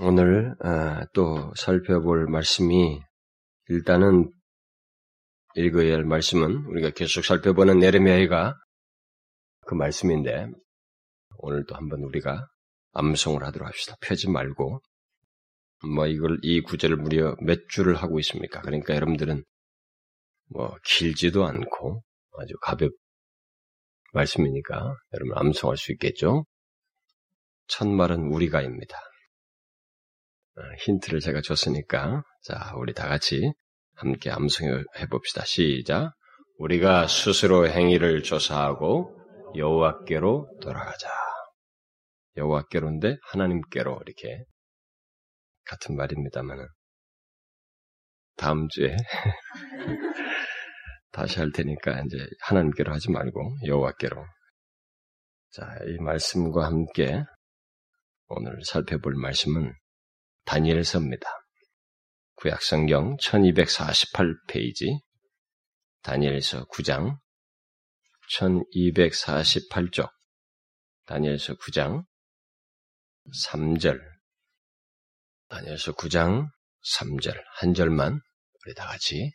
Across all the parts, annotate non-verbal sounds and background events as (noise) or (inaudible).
오늘 어, 또 살펴볼 말씀이 일단은 읽어야 할 말씀은 우리가 계속 살펴보는 에르미야가 그 말씀인데 오늘도 한번 우리가 암송을 하도록 합시다. 펴지 말고 뭐 이걸 이 구절을 무려 몇 줄을 하고 있습니까? 그러니까 여러분들은 뭐 길지도 않고 아주 가볍 말씀이니까 여러분 암송할 수 있겠죠? 첫 말은 우리가입니다. 어, 힌트를 제가 줬으니까 자 우리 다 같이 함께 암송해 봅시다. 시작. 우리가 스스로 행위를 조사하고 여호와께로 돌아가자. 여호와께로인데 하나님께로 이렇게 같은 말입니다만은 다음 주에 (laughs) 다시 할 테니까 이제 하나님께로 하지 말고 여호와께로. 자, 이 말씀과 함께 오늘 살펴볼 말씀은 다니엘서입니다. 구약성경 1248페이지 다니엘서 9장 1248쪽 다니엘서 9장 3절 다니엘서 9장 3절 한 절만 우리 다 같이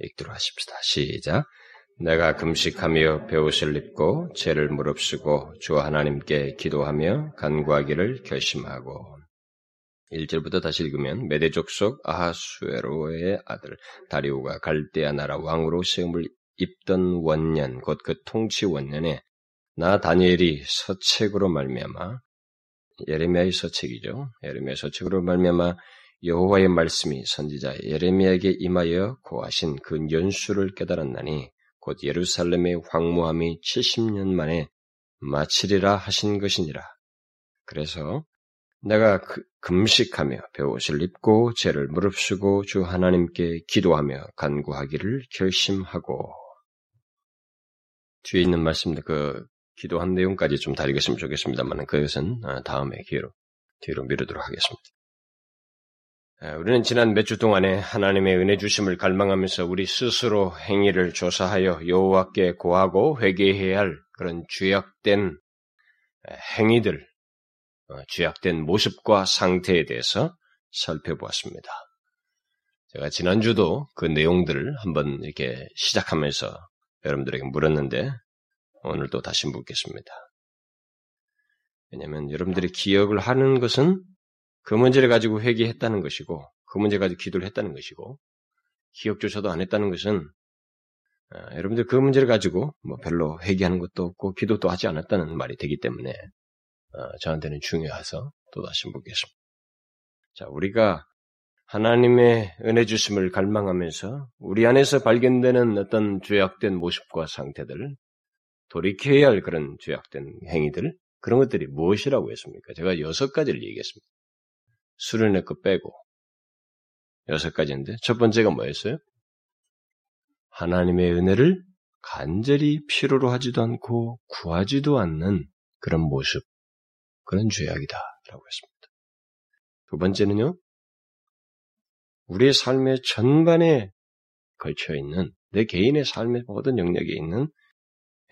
읽도록 하십시다. 시작. 내가 금식하며 배옷을 입고 죄를 무릅쓰고 주 하나님께 기도하며 간구하기를 결심하고 1절부터 다시 읽으면 메대족 속 아하수에로의 아들 다리오가 갈대아 나라 왕으로 세움을 입던 원년 곧 그 통치 원년에 나 다니엘이 서책으로 말미암아 예레미야의 서책이죠. 예레미야 서책으로 말미암아 여호와의 말씀이 선지자 예레미야에게 임하여 고하신 그 연수를 깨달았나니 곧 예루살렘의 황무함이 70년 만에 마치리라 하신 것이니라. 그래서 내가 그, 금식하며 배옷을 입고 죄를 무릅쓰고 주 하나님께 기도하며 간구하기를 결심하고 뒤에 있는 말씀들 그 기도한 내용까지 좀다 읽었으면 좋겠습니다만 그것은 어, 다음에 기회로 뒤로 미루도록 하겠습니다. 우리는 지난 몇 주 동안에 하나님의 은혜 주심을 갈망하면서 우리 스스로 행위를 조사하여 여호와께 고하고 회개해야 할 그런 죄악된 행위들, 어, 죄악된 모습과 상태에 대해서 살펴보았습니다. 제가 지난주도 그 내용들을 한번 이렇게 시작하면서 여러분들에게 물었는데 오늘도 다시 묻겠습니다. 왜냐하면 여러분들이 기억을 하는 것은 그 문제를 가지고 회개했다는 것이고 그 문제 가지고 기도를 했다는 것이고 기억조차도 안 했다는 것은 어, 여러분들 그 문제를 가지고 뭐 별로 회개하는 것도 없고 기도도 하지 않았다는 말이 되기 때문에 어, 저한테는 중요해서 또다시 묻겠습니다. 자, 우리가 하나님의 은혜 주심을 갈망하면서 우리 안에서 발견되는 어떤 죄악된 모습과 상태들, 돌이켜야 할 그런 죄악된 행위들, 그런 것들이 무엇이라고 했습니까? 제가 여섯 가지를 얘기했습니다. 수련의 것 빼고 여섯 가지인데 첫 번째가 뭐였어요? 하나님의 은혜를 간절히 필요로 하지도 않고 구하지도 않는 그런 모습, 그런 죄악이다 라고 했습니다. 두 번째는요, 우리의 삶의 전반에 걸쳐 있는 내 개인의 삶의 모든 영역에 있는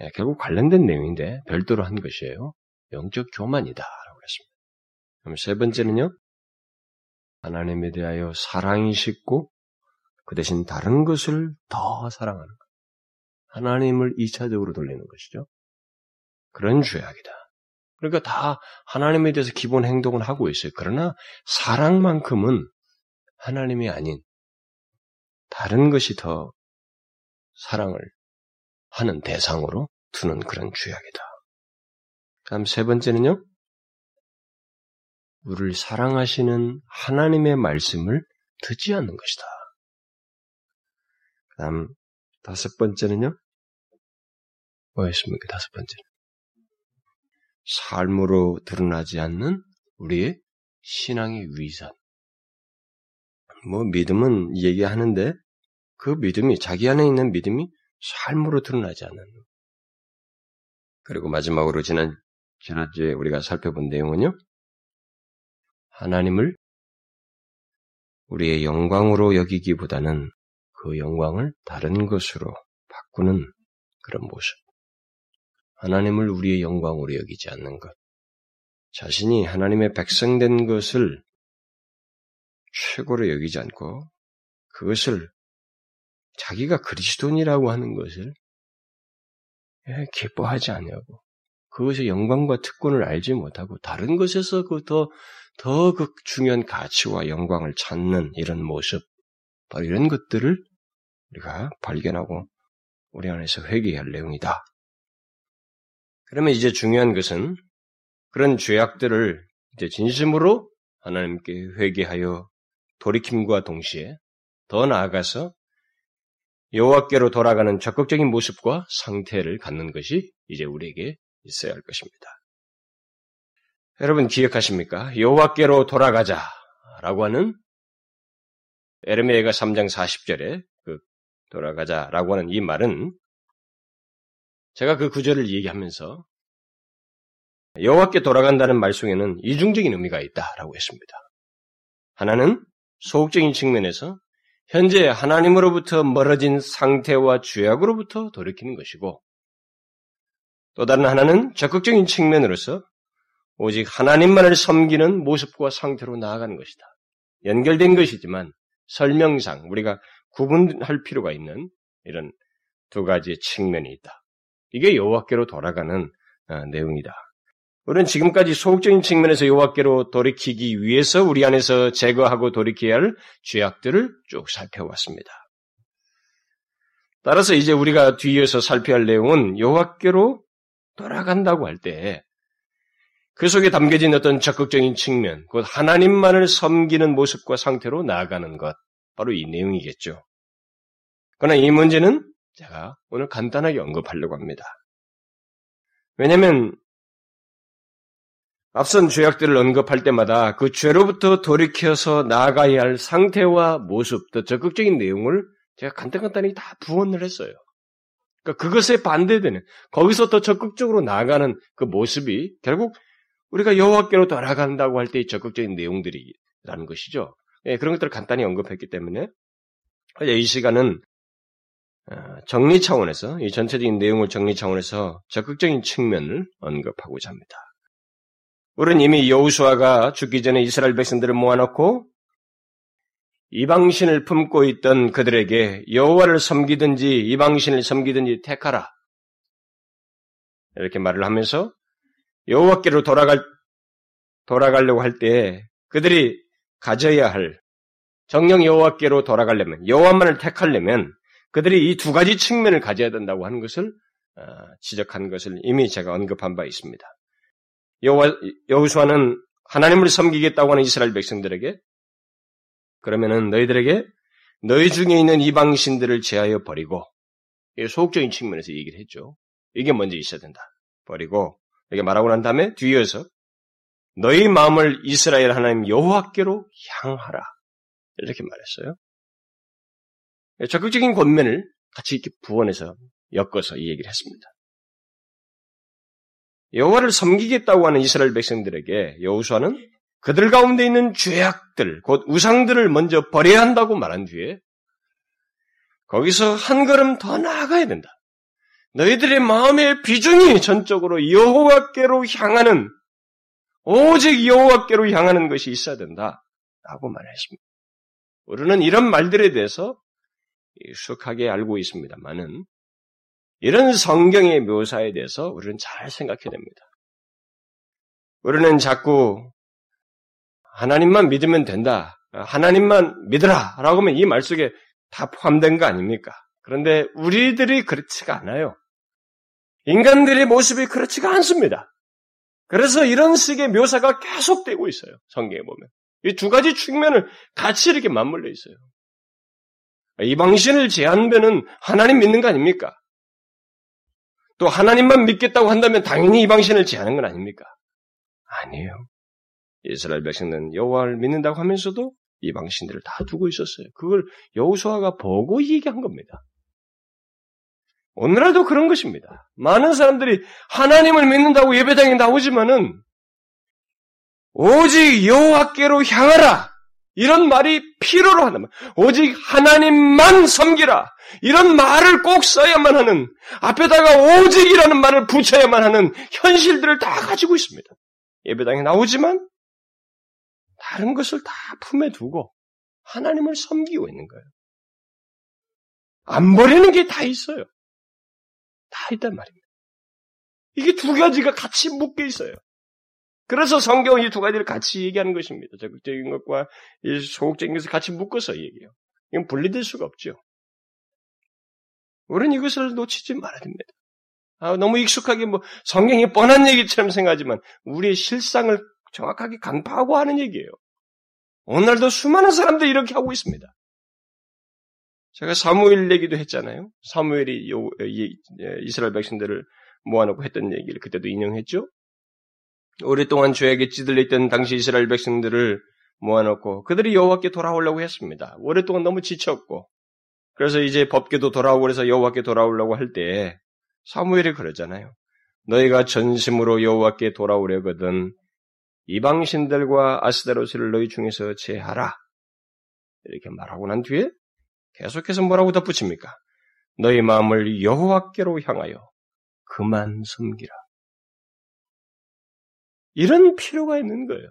예, 결국 관련된 내용인데 별도로 한 것이에요. 영적 교만이다라고 했습니다. 그럼 세 번째는요, 하나님에 대하여 사랑이 식고 그 대신 다른 것을 더 사랑하는 것. 하나님을 2차적으로 돌리는 것이죠. 그런 죄악이다. 그러니까 다 하나님에 대해서 기본 행동을 하고 있어요. 그러나 사랑만큼은 하나님이 아닌 다른 것이 더 사랑을 하는 대상으로 두는 그런 죄악이다. 다음 세 번째는요. 우리를 사랑하시는 하나님의 말씀을 듣지 않는 것이다. 그 다음 다섯 번째는요. 뭐였습니까? 다섯 번째는. 삶으로 드러나지 않는 우리의 신앙의 위선. 뭐 믿음은 얘기하는데 그 믿음이 자기 안에 있는 믿음이 삶으로 드러나지 않는. 그리고 마지막으로 지난 지난주에 우리가 살펴본 내용은요. 하나님을 우리의 영광으로 여기기보다는 그 영광을 다른 것으로 바꾸는 그런 모습. 하나님을 우리의 영광으로 여기지 않는 것. 자신이 하나님의 백성된 것을 최고로 여기지 않고 그것을 자기가 그리스도인이라고 하는 것을 예, 기뻐하지 않냐고 그것의 영광과 특권을 알지 못하고 다른 것에서 그더더 그 중요한 가치와 영광을 찾는 이런 모습 바로 이런 것들을 우리가 발견하고 우리 안에서 회개할 내용이다. 그러면 이제 중요한 것은 그런 죄악들을 이제 진심으로 하나님께 회개하여 돌이킴과 동시에 더 나아가서 여호와께로 돌아가는 적극적인 모습과 상태를 갖는 것이 이제 우리에게 있어야 할 것입니다. 여러분 기억하십니까? 여호와께로 돌아가자라고 하는 에르메가 3장 40절에 그 돌아가자라고 하는 이 말은 제가 그 구절을 얘기하면서 여호와께 돌아간다는 말 속에는 이중적인 의미가 있다라고 했습니다. 하나는 소극적인 측면에서 현재 하나님으로부터 멀어진 상태와 죄악으로부터 돌이키는 것이고 또 다른 하나는 적극적인 측면으로서 오직 하나님만을 섬기는 모습과 상태로 나아가는 것이다. 연결된 것이지만 설명상 우리가 구분할 필요가 있는 이런 두 가지의 측면이 있다. 이게 여호와께로 돌아가는 어, 내용이다. 우리는 지금까지 소극적인 측면에서 여호와께로 돌이키기 위해서 우리 안에서 제거하고 돌이켜야 할 죄악들을 쭉 살펴왔습니다. 따라서 이제 우리가 뒤에서 살펴야 할 내용은 여호와께로 돌아간다고 할 때 그 속에 담겨진 어떤 적극적인 측면, 곧 하나님만을 섬기는 모습과 상태로 나아가는 것, 바로 이 내용이겠죠. 그러나 이 문제는 제가 오늘 간단하게 언급하려고 합니다. 왜냐하면 앞선 죄악들을 언급할 때마다 그 죄로부터 돌이켜서 나아가야 할 상태와 모습, 또 적극적인 내용을 제가 간단간단히 다 부언을 했어요. 그러니까 그것에 반대되는 거기서 더 적극적으로 나아가는 그 모습이 결국 우리가 여호와께로 돌아간다고 할 때의 적극적인 내용들이라는 것이죠. 예, 그런 것들을 간단히 언급했기 때문에 이 시간은 어, 정리 차원에서 이 전체적인 내용을 정리 차원에서 적극적인 측면을 언급하고자 합니다. 우리는 이미 여우수아가 죽기 전에 이스라엘 백성들을 모아놓고 이방신을 품고 있던 그들에게 여호와를 섬기든지 이방신을 섬기든지 택하라. 이렇게 말을 하면서 여호와께로 돌아갈 돌아가려고 할 때 그들이 가져야 할 정령 여호와께로 돌아가려면 여호와만을 택하려면 그들이 이 두 가지 측면을 가져야 된다고 하는 것을 어, 지적한 것을 이미 제가 언급한 바 있습니다. 여호수아는 하나님을 섬기겠다고 하는 이스라엘 백성들에게 그러면은 너희들에게 너희 중에 있는 이방신들을 제하여 버리고 소극적인 측면에서 얘기를 했죠. 이게 먼저 있어야 된다. 버리고 이렇게 말하고 난 다음에 뒤에서 너희 마음을 이스라엘 하나님 여호와께로 향하라 이렇게 말했어요. 적극적인 권면을 같이 이렇게 부원해서 엮어서 이 얘기를 했습니다. 여호와를 섬기겠다고 하는 이스라엘 백성들에게 여호수아는 그들 가운데 있는 죄악들, 곧 우상들을 먼저 버려야 한다고 말한 뒤에 거기서 한 걸음 더 나아가야 된다. 너희들의 마음의 비중이 전적으로 여호와께로 향하는 오직 여호와께로 향하는 것이 있어야 된다라고 말했습니다. 우리는 이런 말들에 대해서 익숙하게 알고 있습니다만은 이런 성경의 묘사에 대해서 우리는 잘 생각해야 됩니다. 우리는 자꾸 하나님만 믿으면 된다. 하나님만 믿으라. 라고 하면 이 말 속에 다 포함된 거 아닙니까? 그런데 우리들이 그렇지가 않아요. 인간들의 모습이 그렇지가 않습니다. 그래서 이런 식의 묘사가 계속되고 있어요. 성경에 보면. 이 두 가지 측면을 같이 이렇게 맞물려 있어요. 이방신을 제한되는 하나님 믿는 거 아닙니까? 또 하나님만 믿겠다고 한다면 당연히 이방신을 제하는 건 아닙니까? 아니에요. 이스라엘 백성들은 여호와를 믿는다고 하면서도 이방신들을 다 두고 있었어요. 그걸 여호수아가 보고 얘기한 겁니다. 오늘날도 그런 것입니다. 많은 사람들이 하나님을 믿는다고 예배당에 나오지만은 오직 여호와께로 향하라. 이런 말이 필요로 한다면 오직 하나님만 섬기라. 이런 말을 꼭 써야만 하는 앞에다가 오직이라는 말을 붙여야만 하는 현실들을 다 가지고 있습니다. 예배당에 나오지만 다른 것을 다 품에 두고 하나님을 섬기고 있는 거예요. 안 버리는 게 다 있어요. 다 있단 말입니다. 이게 두 가지가 같이 묶여 있어요. 그래서 성경은 이 두 가지를 같이 얘기하는 것입니다. 적극적인 것과 이 소극적인 것을 같이 묶어서 얘기해요. 이건 분리될 수가 없죠. 우리는 이것을 놓치지 말아야 됩니다. 아, 너무 익숙하게 뭐 성경이 뻔한 얘기처럼 생각하지만 우리의 실상을 정확하게 간파하고 하는 얘기예요. 오늘도 수많은 사람들이 이렇게 하고 있습니다. 제가 사무엘 얘기도 했잖아요. 사무엘이 이스라엘 백성들을 모아놓고 했던 얘기를 그때도 인용했죠. 오랫동안 죄에게 찌들려 있던 당시 이스라엘 백성들을 모아놓고 그들이 여호와께 돌아오려고 했습니다. 오랫동안 너무 지쳤고 그래서 이제 법계도 돌아오고 그래서 여호와께 돌아오려고 할 때 사무엘이 그러잖아요. 너희가 전심으로 여호와께 돌아오려거든 이방 신들과 아스데로스를 너희 중에서 제하라. 이렇게 말하고 난 뒤에 계속해서 뭐라고 덧붙입니까? 너희 마음을 여호와께로 향하여 그만 섬기라. 이런 필요가 있는 거예요.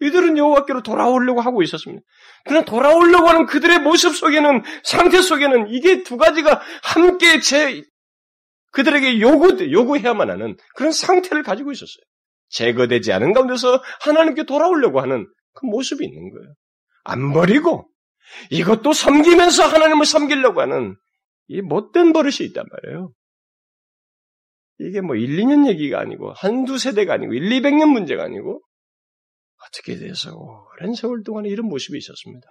이들은 여호와께로 돌아오려고 하고 있었습니다. 그러나 돌아오려고 하는 그들의 모습 속에는 상태 속에는 이게 두 가지가 함께 제 그들에게 요구 요구해야만 하는 그런 상태를 가지고 있었어요. 제거되지 않은 가운데서 하나님께 돌아오려고 하는 그 모습이 있는 거예요. 안 버리고 이것도 섬기면서 하나님을 섬기려고 하는 이 못된 버릇이 있단 말이에요. 이게 뭐 1, 2년 얘기가 아니고 한두 세대가 아니고 1, 200년 문제가 아니고 어떻게 돼서 오랜 세월 동안에 이런 모습이 있었습니다.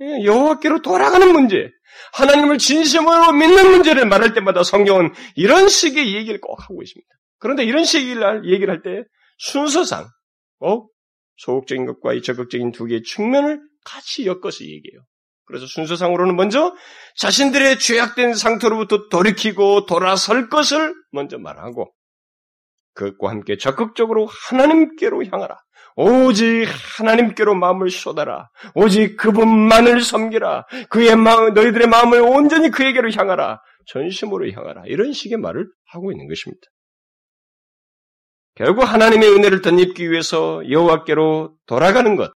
예, 여호와께로 돌아가는 문제, 하나님을 진심으로 믿는 문제를 말할 때마다 성경은 이런 식의 얘기를 꼭 하고 있습니다. 그런데 이런 식의 얘기를 할 때 순서상 어? 소극적인 것과 이 적극적인 두 개의 측면을 같이 엮어서 얘기해요. 그래서 순서상으로는 먼저 자신들의 죄악된 상태로부터 돌이키고 돌아설 것을 먼저 말하고 그것과 함께 적극적으로 하나님께로 향하라. 오직 하나님께로 마음을 쏟아라. 오직 그분만을 섬기라. 그의 마음, 너희들의 마음을 온전히 그에게로 향하라. 전심으로 향하라. 이런 식의 말을 하고 있는 것입니다. 결국 하나님의 은혜를 덧입기 위해서 여호와께로 돌아가는 것.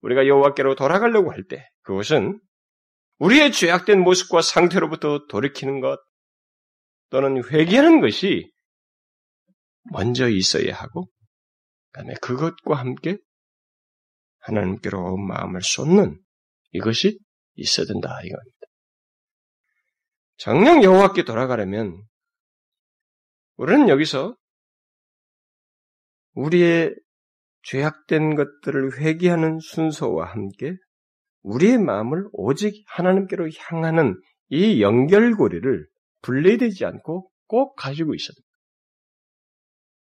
우리가 여호와께로 돌아가려고 할 때 그것은 우리의 죄악된 모습과 상태로부터 돌이키는 것 또는 회개하는 것이 먼저 있어야 하고 그다음에 그것과 함께 하나님께로 마음을 쏟는 이것이 있어야 된다 이겁니다. 정령 여호와께 돌아가려면 우리는 여기서 우리의 죄악된 것들을 회개하는 순서와 함께 우리의 마음을 오직 하나님께로 향하는 이 연결고리를 분리되지 않고 꼭 가지고 있어야 됩니다.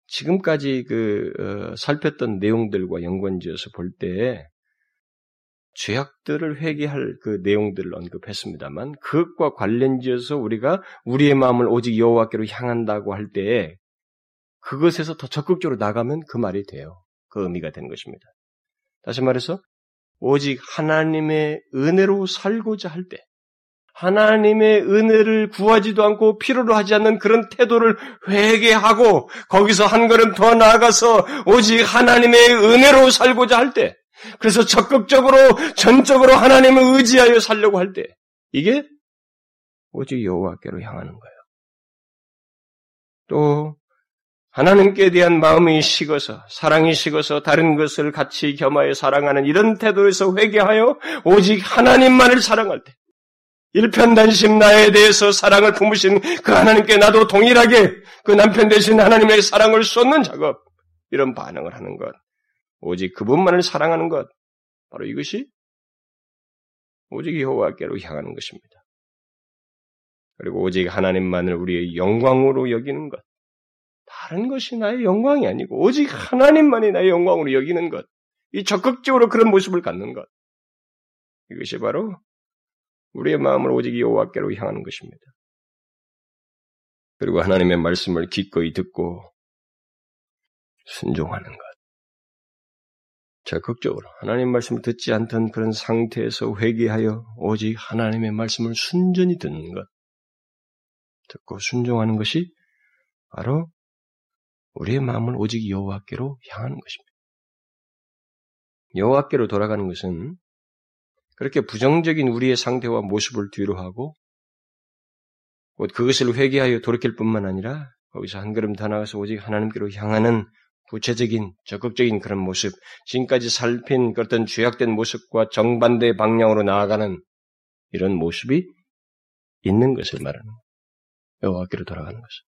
지금까지 그 어, 살폈던 내용들과 연관지어서 볼때 죄악들을 회개할 그 내용들을 언급했습니다만 그것과 관련지어서 우리가 우리의 마음을 오직 여호와께로 향한다고 할때 그것에서 더 적극적으로 나가면 그 말이 돼요. 그 의미가 되는 것입니다. 다시 말해서 오직 하나님의 은혜로 살고자 할 때, 하나님의 은혜를 구하지도 않고 필요로 하지 않는 그런 태도를 회개하고 거기서 한 걸음 더 나아가서 오직 하나님의 은혜로 살고자 할 때, 그래서 적극적으로 전적으로 하나님을 의지하여 살려고 할 때, 이게 오직 여호와께로 향하는 거예요. 또 하나님께 대한 마음이 식어서 사랑이 식어서 다른 것을 같이 겸하여 사랑하는 이런 태도에서 회개하여 오직 하나님만을 사랑할 때 일편단심 나에 대해서 사랑을 품으신 그 하나님께 나도 동일하게 그 남편 대신 하나님의 사랑을 쏟는 작업 이런 반응을 하는 것 오직 그분만을 사랑하는 것 바로 이것이 오직 여호와께로 향하는 것입니다. 그리고 오직 하나님만을 우리의 영광으로 여기는 것 다른 것이 나의 영광이 아니고 오직 하나님만이 나의 영광으로 여기는 것. 이 적극적으로 그런 모습을 갖는 것. 이것이 바로 우리의 마음을 오직 여호와께로 향하는 것입니다. 그리고 하나님의 말씀을 기꺼이 듣고 순종하는 것. 적극적으로 하나님 말씀을 듣지 않던 그런 상태에서 회개하여 오직 하나님의 말씀을 순전히 듣는 것. 듣고 순종하는 것이 바로 우리의 마음을 오직 여호와께로 향하는 것입니다. 여호와께로 돌아가는 것은 그렇게 부정적인 우리의 상태와 모습을 뒤로 하고 곧 그것을 회개하여 돌이킬 뿐만 아니라 거기서 한 걸음 더 나가서 오직 하나님께로 향하는 구체적인 적극적인 그런 모습, 지금까지 살핀 어떤 죄악된 모습과 정반대 방향으로 나아가는 이런 모습이 있는 것을 말하는 여호와께로 돌아가는 것을.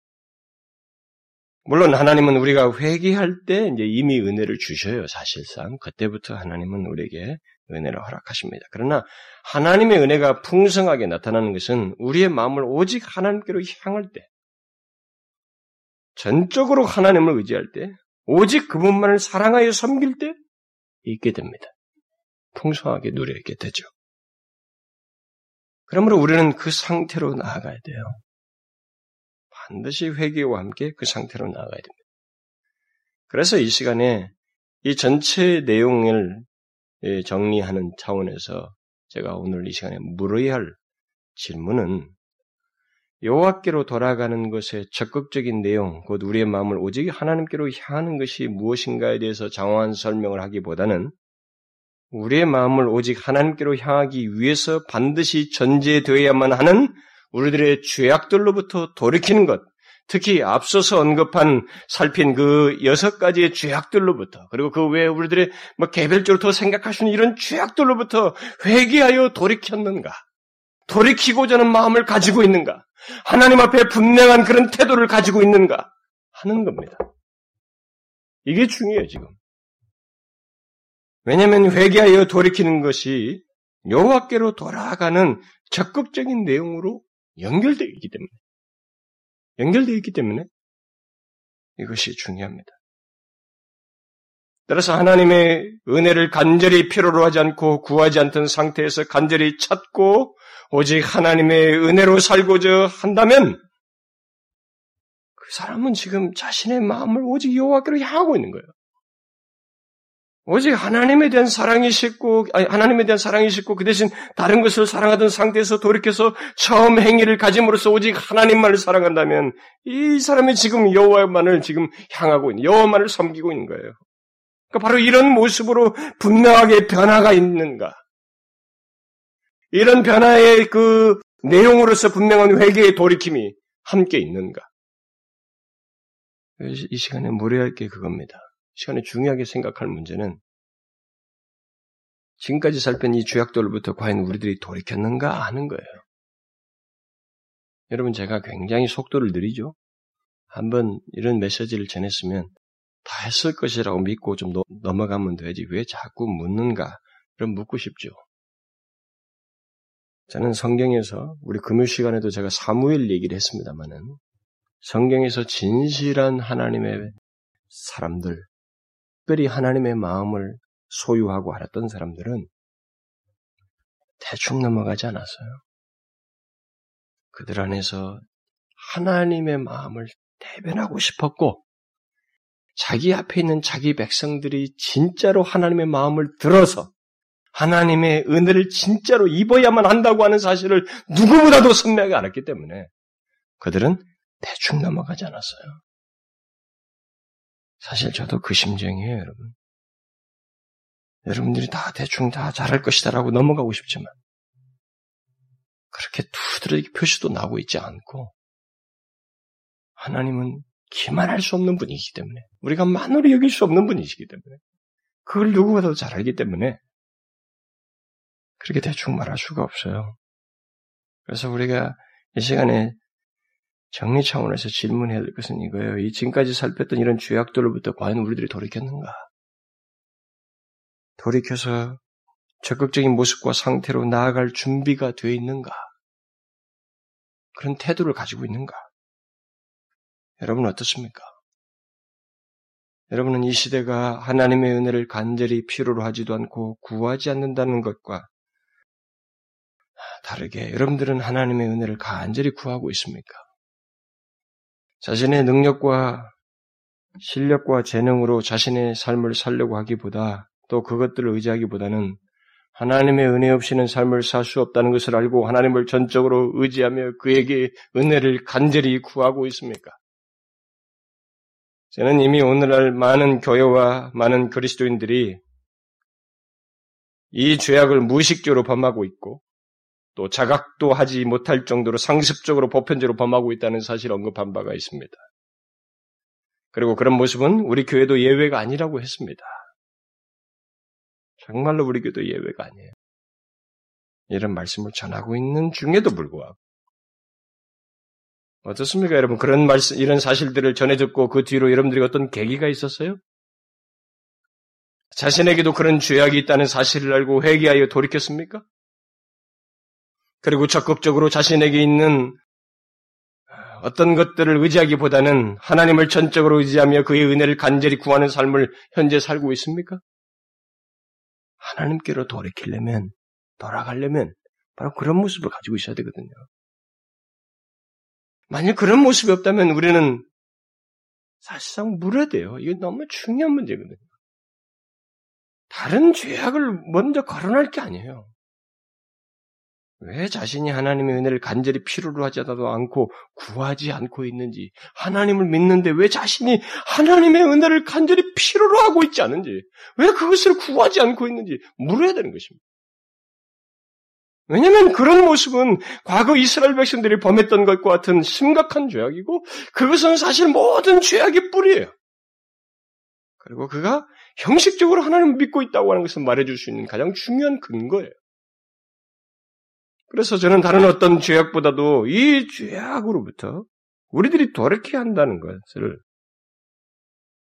물론 하나님은 우리가 회개할 때 이제 이미 은혜를 주셔요. 사실상 그때부터 하나님은 우리에게 은혜를 허락하십니다. 그러나 하나님의 은혜가 풍성하게 나타나는 것은 우리의 마음을 오직 하나님께로 향할 때, 전적으로 하나님을 의지할 때, 오직 그분만을 사랑하여 섬길 때 있게 됩니다. 풍성하게 누리게 되죠. 그러므로 우리는 그 상태로 나아가야 돼요. 반드시 회개와 함께 그 상태로 나아가야 됩니다. 그래서 이 시간에 이 전체 내용을 정리하는 차원에서 제가 오늘 이 시간에 물어야 할 질문은 여호와께로 돌아가는 것의 적극적인 내용, 곧 우리의 마음을 오직 하나님께로 향하는 것이 무엇인가에 대해서 장황한 설명을 하기보다는 우리의 마음을 오직 하나님께로 향하기 위해서 반드시 전제되어야만 하는 우리들의 죄악들로부터 돌이키는 것, 특히 앞서서 언급한 살핀 그 여섯 가지의 죄악들로부터 그리고 그 외에 우리들의 뭐 개별적으로 더 있는 이런 죄악들로부터 회개하여 돌이켰는가? 돌이키고자 하는 마음을 가지고 있는가? 하나님 앞에 분명한 그런 태도를 가지고 있는가? 하는 겁니다. 이게 중요해요, 지금. 왜냐하면 회개하여 돌이키는 것이 여호와께로 돌아가는 적극적인 내용으로 연결되어 있기 때문에 연결되어 있기 때문에 이것이 중요합니다. 따라서 하나님의 은혜를 간절히 필요로 하지 않고 구하지 않던 상태에서 간절히 찾고 오직 하나님의 은혜로 살고자 한다면 그 사람은 지금 자신의 마음을 오직 여호와께로 향하고 있는 거예요. 오직 하나님에 대한 사랑이 식고 아니, 하나님에 대한 사랑이 식고 그 대신 다른 것을 사랑하던 상태에서 돌이켜서 처음 행위를 가짐으로써 오직 하나님만을 사랑한다면 이 사람이 지금 여호와만을 지금 향하고 있는 여호와만을 섬기고 있는 거예요. 그러니까 바로 이런 모습으로 분명하게 변화가 있는가? 이런 변화의 그 내용으로서 분명한 회개의 돌이킴이 함께 있는가? 이 시간에 무례할 게 그겁니다. 시간에 중요하게 생각할 문제는 지금까지 살펴이 죄악들로부터 과연 우리들이 돌이켰는가 하는 거예요. 여러분 제가 굉장히 속도를 느리죠. 한번 이런 메시지를 전했으면 다 했을 것이라고 믿고 좀 넘어가면 되지 왜 자꾸 묻는가? 그럼 묻고 싶죠. 저는 성경에서 우리 금요 시간에도 제가 사무엘 얘기를 했습니다만은 성경에서 진실한 하나님의 사람들, 특별히 하나님의 마음을 소유하고 알았던 사람들은 대충 넘어가지 않았어요. 그들 안에서 하나님의 마음을 대변하고 싶었고, 자기 앞에 있는 자기 백성들이 진짜로 하나님의 마음을 들어서 하나님의 은혜를 진짜로 입어야만 한다고 하는 사실을 누구보다도 선명하게 알았기 때문에 그들은 대충 넘어가지 않았어요. 사실 저도 그 심정이에요, 여러분. 여러분들이 다 대충 다 잘할 것이다라고 넘어가고 싶지만, 그렇게 두드러기 표시도 나오고 있지 않고, 하나님은 기만할 수 없는 분이기 때문에, 우리가 만으로 여길 수 없는 분이시기 때문에, 그걸 누구보다도 잘 알기 때문에, 그렇게 대충 말할 수가 없어요. 그래서 우리가 이 시간에 정리 차원에서 질문해야 될 것은 이거예요. 이 지금까지 살폈던 이런 죄악들로부터 과연 우리들이 돌이켰는가? 돌이켜서 적극적인 모습과 상태로 나아갈 준비가 되어 있는가? 그런 태도를 가지고 있는가? 여러분 어떻습니까? 여러분은 이 시대가 하나님의 은혜를 간절히 필요로 하지도 않고 구하지 않는다는 것과 다르게 여러분들은 하나님의 은혜를 간절히 구하고 있습니까? 자신의 능력과 실력과 재능으로 자신의 삶을 살려고 하기보다 또 그것들을 의지하기보다는 하나님의 은혜 없이는 삶을 살 수 없다는 것을 알고 하나님을 전적으로 의지하며 그에게 은혜를 간절히 구하고 있습니까? 저는 이미 오늘날 많은 교회와 많은 그리스도인들이 이 죄악을 무의식적으로 범하고 있고 또 자각도 하지 못할 정도로 상습적으로 보편적으로 범하고 있다는 사실 언급한 바가 있습니다. 그리고 그런 모습은 우리 교회도 예외가 아니라고 했습니다. 정말로 우리 교회도 예외가 아니에요. 이런 말씀을 전하고 있는 중에도 불구하고 어떻습니까, 여러분? 그런 말씀, 이런 사실들을 전해 듣고 그 뒤로 여러분들이 어떤 계기가 있었어요? 자신에게도 그런 죄악이 있다는 사실을 알고 회개하여 돌이켰습니까? 그리고 적극적으로 자신에게 있는 어떤 것들을 의지하기보다는 하나님을 전적으로 의지하며 그의 은혜를 간절히 구하는 삶을 현재 살고 있습니까? 하나님께로 돌이키려면, 돌아가려면 바로 그런 모습을 가지고 있어야 되거든요. 만약 그런 모습이 없다면 우리는 사실상 무례돼요. 이게 너무 중요한 문제거든요. 다른 죄악을 먼저 거론할 게 아니에요. 왜 자신이 하나님의 은혜를 간절히 필요로 하지 않고 구하지 않고 있는지, 하나님을 믿는데 왜 자신이 하나님의 은혜를 간절히 필요로 하고 있지 않은지, 왜 그것을 구하지 않고 있는지 물어야 되는 것입니다. 왜냐하면 그런 모습은 과거 이스라엘 백성들이 범했던 것과 같은 심각한 죄악이고 그것은 사실 모든 죄악의 뿌리예요. 그리고 그가 형식적으로 하나님을 믿고 있다고 하는 것을 말해줄 수 있는 가장 중요한 근거예요. 그래서 저는 다른 어떤 죄악보다도 이 죄악으로부터 우리들이 돌이켜야 한다는 것을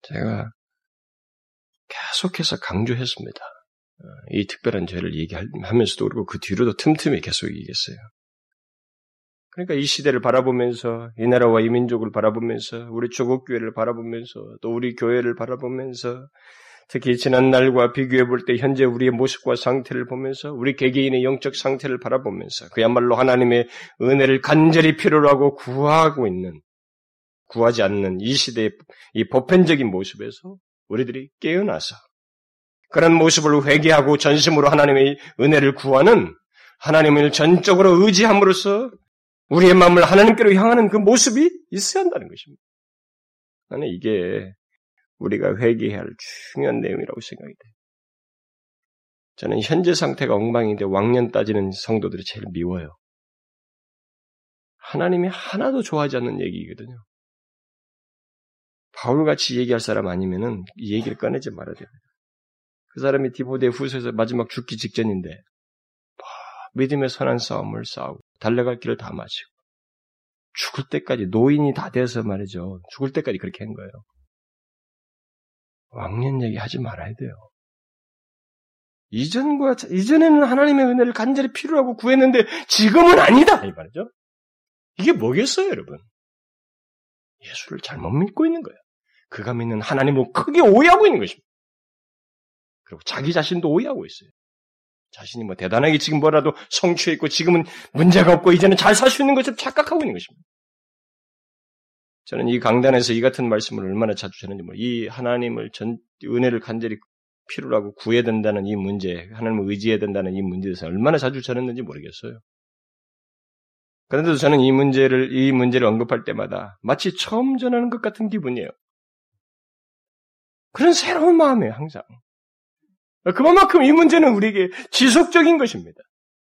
제가 계속해서 강조했습니다. 이 특별한 죄를 얘기하면서도 그리고 그 뒤로도 틈틈이 계속 얘기했어요. 그러니까 이 시대를 바라보면서 이 나라와 이 민족을 바라보면서 우리 조국 교회를 바라보면서 또 우리 교회를 바라보면서 특히 지난 날과 비교해 볼 때 현재 우리의 모습과 상태를 보면서 우리 개개인의 영적 상태를 바라보면서 그야말로 하나님의 은혜를 간절히 필요로 하고 구하고 있는 구하지 않는 이 시대의 이 보편적인 모습에서 우리들이 깨어나서 그런 모습을 회개하고 전심으로 하나님의 은혜를 구하는 하나님을 전적으로 의지함으로써 우리의 마음을 하나님께로 향하는 그 모습이 있어야 한다는 것입니다. 나는 이게 우리가 회개해야 할 중요한 내용이라고 생각이 돼요. 저는 현재 상태가 엉망인데 왕년 따지는 성도들이 제일 미워요. 하나님이 하나도 좋아하지 않는 얘기거든요. 바울같이 얘기할 사람 아니면은 이 얘기를 꺼내지 말아야 됩니다. 그 사람이 디보데 후서에서 마지막 죽기 직전인데 믿음의 선한 싸움을 싸우고 달려갈 길을 다 마치고 죽을 때까지 노인이 다 돼서 말이죠. 죽을 때까지 그렇게 한 거예요. 왕년 얘기 하지 말아야 돼요. 이전과 이전에는 하나님의 은혜를 간절히 필요하고 구했는데 지금은 아니다 이 말이죠. 이게 뭐겠어요, 여러분? 예수를 잘못 믿고 있는 거예요. 그가 믿는 하나님을 크게 오해하고 있는 것입니다. 그리고 자기 자신도 오해하고 있어요. 자신이 뭐 대단하게 지금 뭐라도 성취해 있고 지금은 문제가 없고 이제는 잘 살 수 있는 것처럼 착각하고 있는 것입니다. 저는 이 강단에서 이 같은 말씀을 얼마나 자주 전는지 모르. 이 하나님을 전 은혜를 간절히 필요로 하고 구해야 된다는 이 문제, 하나님을 의지해야 된다는 이 문제에서 얼마나 자주 전했는지 모르겠어요. 그런데도 저는 이 문제를 이 문제를 언급할 때마다 마치 처음 전하는 것 같은 기분이에요. 그런 새로운 마음이에요, 항상. 그만큼 이 문제는 우리에게 지속적인 것입니다.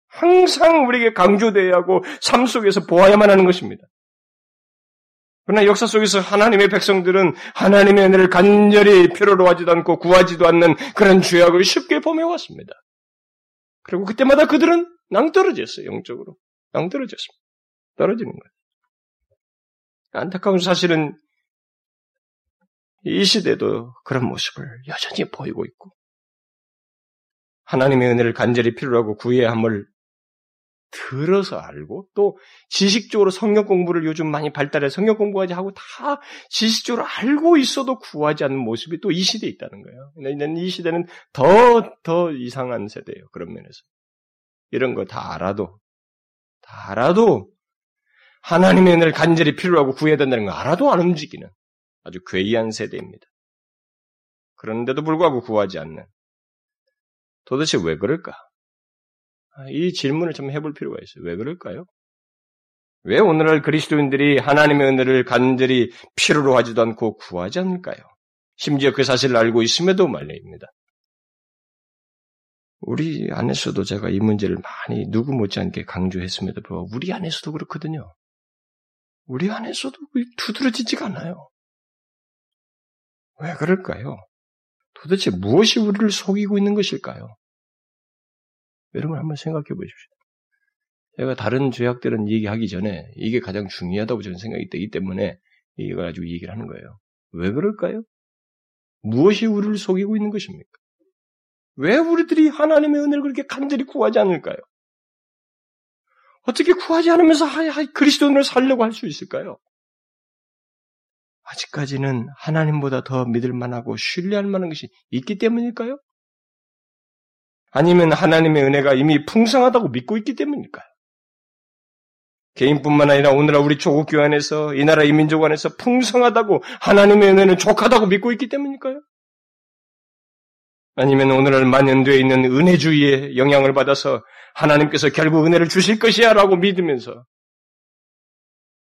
항상 우리에게 강조되어야 하고 삶 속에서 보아야만 하는 것입니다. 그러나 역사 속에서 하나님의 백성들은 하나님의 은혜를 간절히 필요로 하지도 않고 구하지도 않는 그런 죄악을 쉽게 범해왔습니다. 그리고 그때마다 그들은 낭떨어졌어요, 영적으로. 낭떨어졌습니다. 떨어지는 거예요. 안타까운 사실은 이 시대도 그런 모습을 여전히 보이고 있고, 하나님의 은혜를 간절히 필요로 하고 구해야 함을 들어서 알고 또 지식적으로 성경 공부를 요즘 많이 발달해 성경 공부까지 하고 다 지식적으로 알고 있어도 구하지 않는 모습이 또 이 시대에 있다는 거예요. 이 시대는 더, 더 이상한 세대예요. 그런 면에서. 이런 거 다 알아도, 다 알아도 하나님의 은혜를 간절히 필요로 하고 구해야 된다는 거 알아도 안 움직이는 아주 괴이한 세대입니다. 그런데도 불구하고 구하지 않는 도대체 왜 그럴까? 아, 이 질문을 좀 해볼 필요가 있어요. 왜 그럴까요? 왜 오늘날 그리스도인들이 하나님의 은혜를 간절히 필요로 하지도 않고 구하지 않을까요? 심지어 그 사실을 알고 있음에도 말입니다. 우리 안에서도 제가 이 문제를 많이 누구 못지않게 강조했음에도 불구하고 우리 안에서도 그렇거든요. 우리 안에서도 두드러지지가 않아요. 왜 그럴까요? 도대체 무엇이 우리를 속이고 있는 것일까요? 여러분 한번 생각해 보십시오. 제가 다른 죄악들은 얘기하기 전에 이게 가장 중요하다고 저는 생각이 되기 때문에 이거 가지고 얘기를 하는 거예요. 왜 그럴까요? 무엇이 우리를 속이고 있는 것입니까? 왜 우리들이 하나님의 은혜를 그렇게 간절히 구하지 않을까요? 어떻게 구하지 않으면서 그리스도인을 살려고 할 수 있을까요? 아직까지는 하나님보다 더 믿을 만하고 신뢰할 만한 것이 있기 때문일까요? 아니면 하나님의 은혜가 이미 풍성하다고 믿고 있기 때문일까요? 개인뿐만 아니라 오늘날 우리 조국 교회 안에서 이 나라 이민족 안에서 풍성하다고 하나님의 은혜는 족하다고 믿고 있기 때문일까요? 아니면 오늘날 만연되어 있는 은혜주의의 영향을 받아서 하나님께서 결국 은혜를 주실 것이야 라고 믿으면서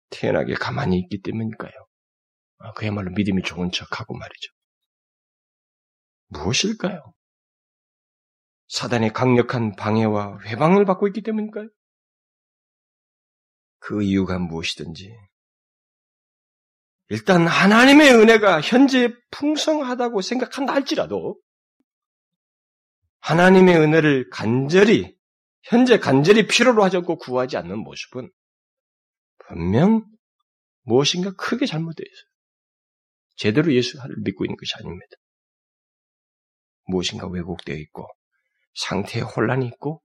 태연하게 가만히 있기 때문일까요? 아, 그야말로 믿음이 좋은 척하고 말이죠. 무엇일까요? 사단의 강력한 방해와 회방을 받고 있기 때문일까요? 그 이유가 무엇이든지 일단 하나님의 은혜가 현재 풍성하다고 생각한다 할지라도 하나님의 은혜를 간절히 현재 간절히 필요로 하지 않고 구하지 않는 모습은 분명 무엇인가 크게 잘못되어 있어요. 제대로 예수를 믿고 있는 것이 아닙니다. 무엇인가 왜곡되어 있고 상태에 혼란이 있고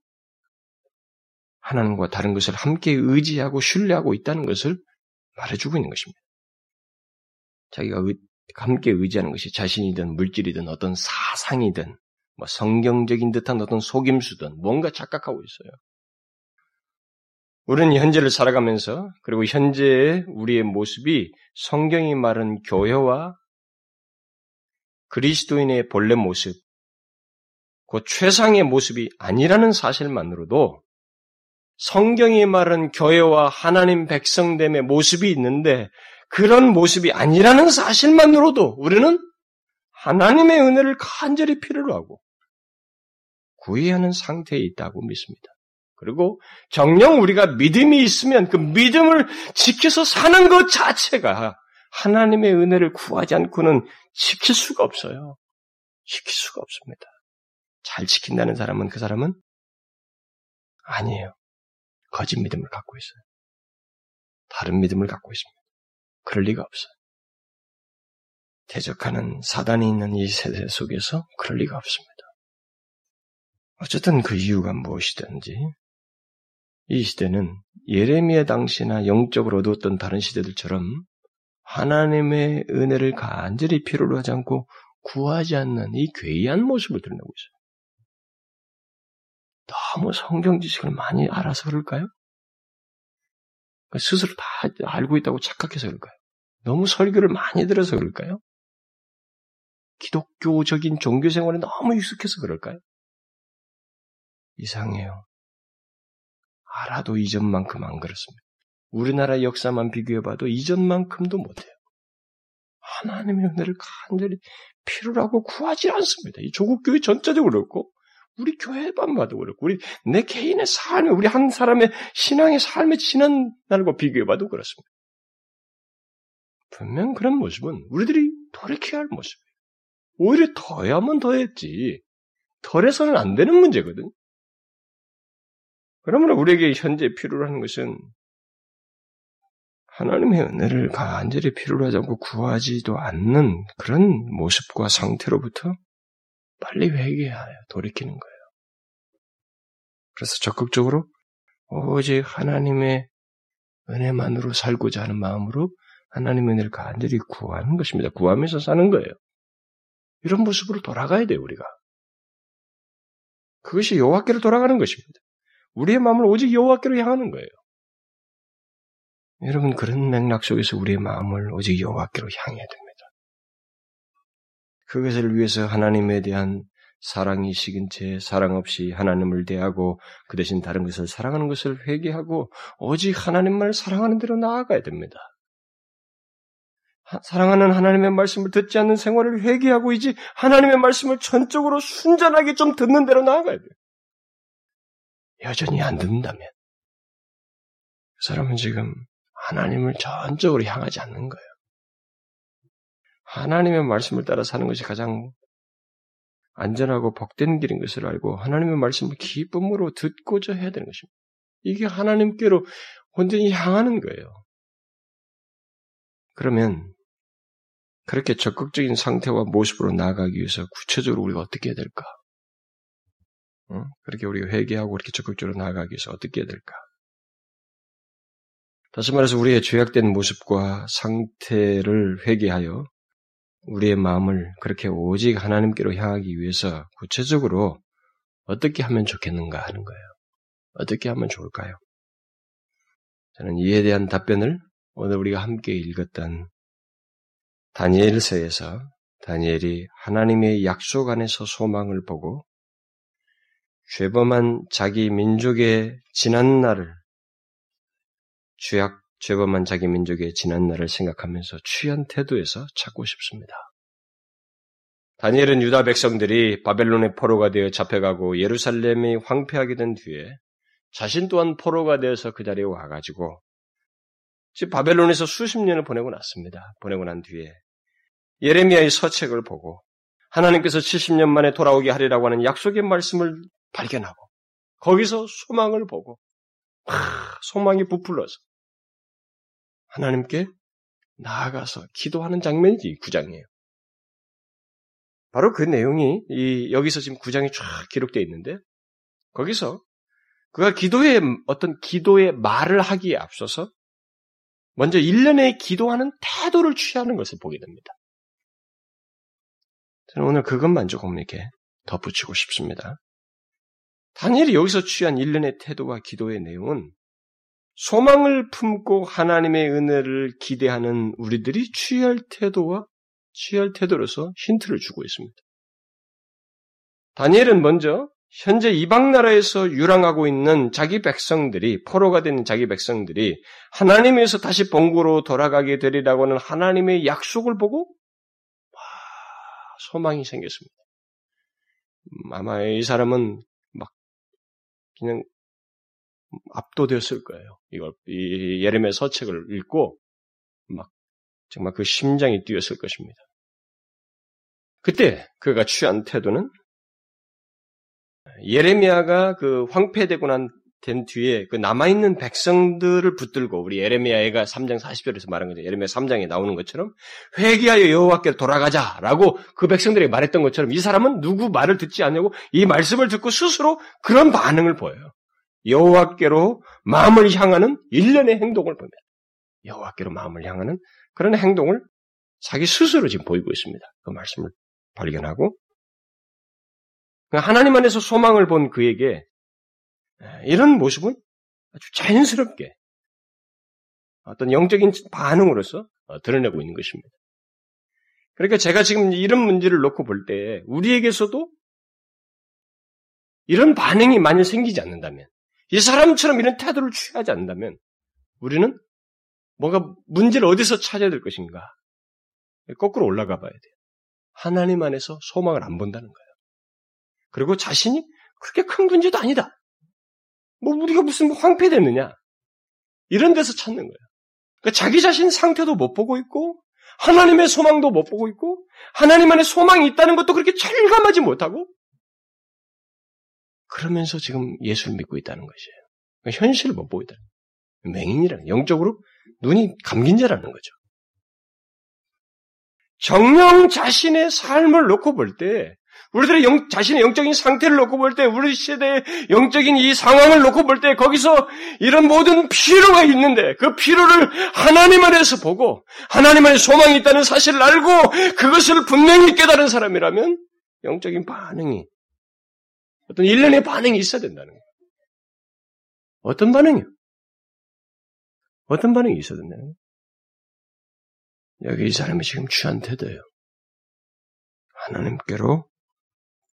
하나님과 다른 것을 함께 의지하고 신뢰하고 있다는 것을 말해주고 있는 것입니다. 자기가 함께 의지하는 것이 자신이든 물질이든 어떤 사상이든 뭐 성경적인 듯한 어떤 속임수든 뭔가 착각하고 있어요. 우리는 현재를 살아가면서 그리고 현재의 우리의 모습이 성경이 말한 교회와 그리스도인의 본래 모습, 그 최상의 모습이 아니라는 사실만으로도 성경이 말한 교회와 하나님 백성됨의 모습이 있는데 그런 모습이 아니라는 사실만으로도 우리는 하나님의 은혜를 간절히 필요로 하고 구애하는 상태에 있다고 믿습니다. 그리고 정령 우리가 믿음이 있으면 그 믿음을 지켜서 사는 것 자체가 하나님의 은혜를 구하지 않고는 지킬 수가 없어요. 지킬 수가 없습니다. 잘 지킨다는 사람은 그 사람은 아니에요. 거짓 믿음을 갖고 있어요. 다른 믿음을 갖고 있습니다. 그럴 리가 없어요. 대적하는 사단이 있는 이 세대 속에서 그럴 리가 없습니다. 어쨌든 그 이유가 무엇이든지 이 시대는 예레미야 당시나 영적으로 얻었던 다른 시대들처럼 하나님의 은혜를 간절히 필요로 하지 않고 구하지 않는 이 괴이한 모습을 드러내고 있어요. 너무 성경 지식을 많이 알아서 그럴까요? 스스로 다 알고 있다고 착각해서 그럴까요? 너무 설교를 많이 들어서 그럴까요? 기독교적인 종교 생활에 너무 익숙해서 그럴까요? 이상해요. 알아도 이전만큼 안 그렇습니다. 우리나라 역사만 비교해봐도 이전만큼도 못해요. 하나님의 은혜를 간절히 필요로 하고 구하지 않습니다. 이 조국 교회 전체적으로 그렇고 우리 교회만 봐도 그렇고 우리 내 개인의 삶, 우리 한 사람의 신앙의 삶의 지난 날과 비교해봐도 그렇습니다. 분명 그런 모습은 우리들이 돌이켜야 할 모습이에요. 오히려 더야만 더했지 덜해서는 안 되는 문제거든. 그러므로 우리에게 현재 필요로 하는 것은 하나님의 은혜를 간절히 필요로 하지 않고 구하지도 않는 그런 모습과 상태로부터 빨리 회개하여 돌이키는 거예요. 그래서 적극적으로 오직 하나님의 은혜만으로 살고자 하는 마음으로 하나님의 은혜를 간절히 구하는 것입니다. 구하면서 사는 거예요. 이런 모습으로 돌아가야 돼요, 우리가. 그것이 여호와께로 돌아가는 것입니다. 우리의 마음을 오직 여호와께로 향하는 거예요. 여러분 그런 맥락 속에서 우리의 마음을 오직 여호와께로 향해야 됩니다. 그것을 위해서 하나님에 대한 사랑이 식은 채 사랑 없이 하나님을 대하고 그 대신 다른 것을 사랑하는 것을 회개하고 오직 하나님만을 사랑하는 대로 나아가야 됩니다. 사랑하는 하나님의 말씀을 듣지 않는 생활을 회개하고 이제 하나님의 말씀을 전적으로 순전하게 좀 듣는 대로 나아가야 돼요. 여전히 안 듣는다면 그 사람은 지금 하나님을 전적으로 향하지 않는 거예요. 하나님의 말씀을 따라 사는 것이 가장 안전하고 복된 길인 것을 알고 하나님의 말씀을 기쁨으로 듣고자 해야 되는 것입니다. 이게 하나님께로 온전히 향하는 거예요. 그러면 그렇게 적극적인 상태와 모습으로 나아가기 위해서 구체적으로 우리가 어떻게 해야 될까? 응? 그렇게 우리가 회개하고 그렇게 적극적으로 나아가기 위해서 어떻게 해야 될까? 다시 말해서 우리의 죄악된 모습과 상태를 회개하여 우리의 마음을 그렇게 오직 하나님께로 향하기 위해서 구체적으로 어떻게 하면 좋겠는가 하는 거예요. 어떻게 하면 좋을까요? 저는 이에 대한 답변을 오늘 우리가 함께 읽었던 다니엘서에서 다니엘이 하나님의 약속 안에서 소망을 보고 죄범한 자기 민족의 지난 날을 죄악 죄범한 자기 민족의 지난 날을 생각하면서 취한 태도에서 찾고 싶습니다. 다니엘은 유다 백성들이 바벨론의 포로가 되어 잡혀가고 예루살렘이 황폐하게 된 뒤에 자신 또한 포로가 되어서 그 자리에 와가지고 즉 바벨론에서 수십 년을 보내고 났습니다. 보내고 난 뒤에 예레미야의 서책을 보고 하나님께서 70년 만에 돌아오게 하리라고 하는 약속의 말씀을 발견하고 거기서 소망을 보고 하, 소망이 부풀러서 하나님께 나아가서 기도하는 장면이지 구장이에요. 바로 그 내용이 이 여기서 지금 구장이 쫙 기록되어 있는데 거기서 그가 기도의 어떤 기도의 말을 하기에 앞서서 먼저 일련의 기도하는 태도를 취하는 것을 보게 됩니다. 저는 오늘 그것만 조금 이렇게 덧붙이고 싶습니다. 다니엘이 여기서 취한 일련의 태도와 기도의 내용은 소망을 품고 하나님의 은혜를 기대하는 우리들이 취할 태도와 취할 태도로서 힌트를 주고 있습니다. 다니엘은 먼저 현재 이방 나라에서 유랑하고 있는 자기 백성들이 포로가 된 자기 백성들이 하나님에서 다시 본국으로 돌아가게 되리라고 하는 하나님의 약속을 보고 와, 소망이 생겼습니다. 음, 아마 이 사람은 막 그냥 압도되었을 거예요. 이걸 이 예레미야 서책을 읽고 막 정말 그 심장이 뛰었을 것입니다. 그때 그가 취한 태도는 예레미야가 그 황폐되고 난 된 뒤에 그 남아있는 백성들을 붙들고 우리 예레미야가 3장 40절에서 말한 거죠. 예레미야 3장에 나오는 것처럼 회개하여 여호와께 돌아가자라고 그 백성들에게 말했던 것처럼 이 사람은 누구 말을 듣지 않냐고 이 말씀을 듣고 스스로 그런 반응을 보여요. 여호와께로 마음을 향하는 일련의 행동을 봅니다. 여호와께로 마음을 향하는 그런 행동을 자기 스스로 지금 보이고 있습니다. 그 말씀을 발견하고 하나님 안에서 소망을 본 그에게 이런 모습은 아주 자연스럽게 어떤 영적인 반응으로서 어, 드러내고 있는 것입니다. 그러니까 제가 지금 이런 문제를 놓고 볼 때 우리에게서도 이런 반응이 만약 생기지 않는다면 이 사람처럼 이런 태도를 취하지 않는다면 우리는 뭔가 문제를 어디서 찾아야 될 것인가? 거꾸로 올라가 봐야 돼요. 하나님 안에서 소망을 안 본다는 거예요. 그리고 자신이 그렇게 큰 문제도 아니다. 뭐 우리가 무슨 뭐 황폐됐느냐? 이런 데서 찾는 거예요. 그러니까 자기 자신 상태도 못 보고 있고 하나님의 소망도 못 보고 있고 하나님 안에 소망이 있다는 것도 그렇게 철감하지 못하고 그러면서 지금 예수를 믿고 있다는 것이에요. 그러니까 현실을 못 보고 있다는 거예요. 맹인이라는 영적으로 눈이 감긴 자라는 거죠. 정령 자신의 삶을 놓고 볼 때, 우리들의 영, 자신의 영적인 상태를 놓고 볼 때, 우리 시대의 영적인 이 상황을 놓고 볼 때, 거기서 이런 모든 피로가 있는데, 그 피로를 하나님 안에서 보고, 하나님 안에 소망이 있다는 사실을 알고, 그것을 분명히 깨달은 사람이라면, 영적인 반응이, 어떤 일련의 반응이 있어야 된다는 거예요. 어떤 반응이요? 어떤 반응이 있어야 된다는 거예요? 여기 이 사람이 지금 취한 태도예요. 하나님께로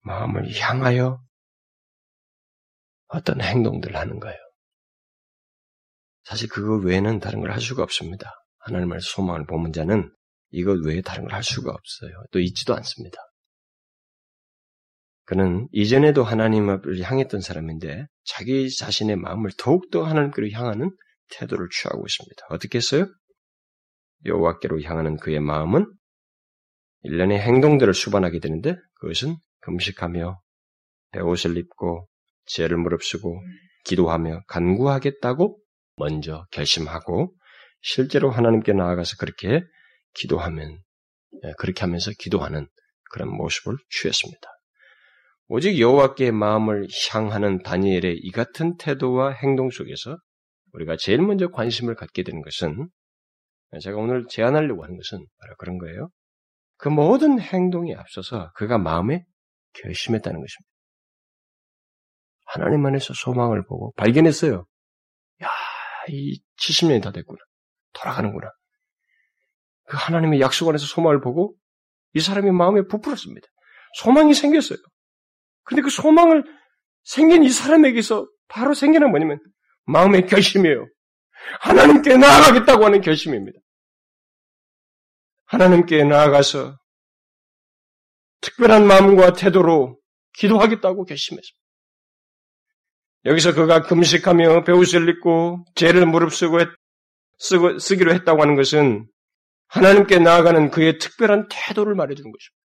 마음을 향하여 어떤 행동들을 하는 거예요. 사실 그거 외에는 다른 걸 할 수가 없습니다. 하나님의 소망을 보는 자는 이것 외에 다른 걸 할 수가 없어요. 또 있지도 않습니다. 그는 이전에도 하나님을 향했던 사람인데 자기 자신의 마음을 더욱더 하나님께로 향하는 태도를 취하고 있습니다. 어떻게 했어요? 여호와께로 향하는 그의 마음은 일련의 행동들을 수반하게 되는데 그것은 금식하며 배옷을 입고 죄를 무릅쓰고 기도하며 간구하겠다고 먼저 결심하고 실제로 하나님께 나아가서 그렇게 기도하면 예, 그렇게 하면서 기도하는 그런 모습을 취했습니다. 오직 여호와께 마음을 향하는 다니엘의 이 같은 태도와 행동 속에서 우리가 제일 먼저 관심을 갖게 되는 것은 제가 오늘 제안하려고 하는 것은 바로 그런 거예요. 그 모든 행동에 앞서서 그가 마음에 결심했다는 것입니다. 하나님 안에서 소망을 보고 발견했어요. 야, 이 70년이 다 됐구나. 돌아가는구나. 그 하나님의 약속 안에서 소망을 보고 이 사람이 마음에 부풀었습니다. 소망이 생겼어요. 근데 그 소망을 생긴 이 사람에게서 바로 생기는 뭐냐면 마음의 결심이에요. 하나님께 나아가겠다고 하는 결심입니다. 하나님께 나아가서 특별한 마음과 태도로 기도하겠다고 결심했습니다. 여기서 그가 금식하며 배옷을 입고 죄를 무릅쓰고 했, 쓰고, 쓰기로 했다고 하는 것은 하나님께 나아가는 그의 특별한 태도를 말해주는 것입니다.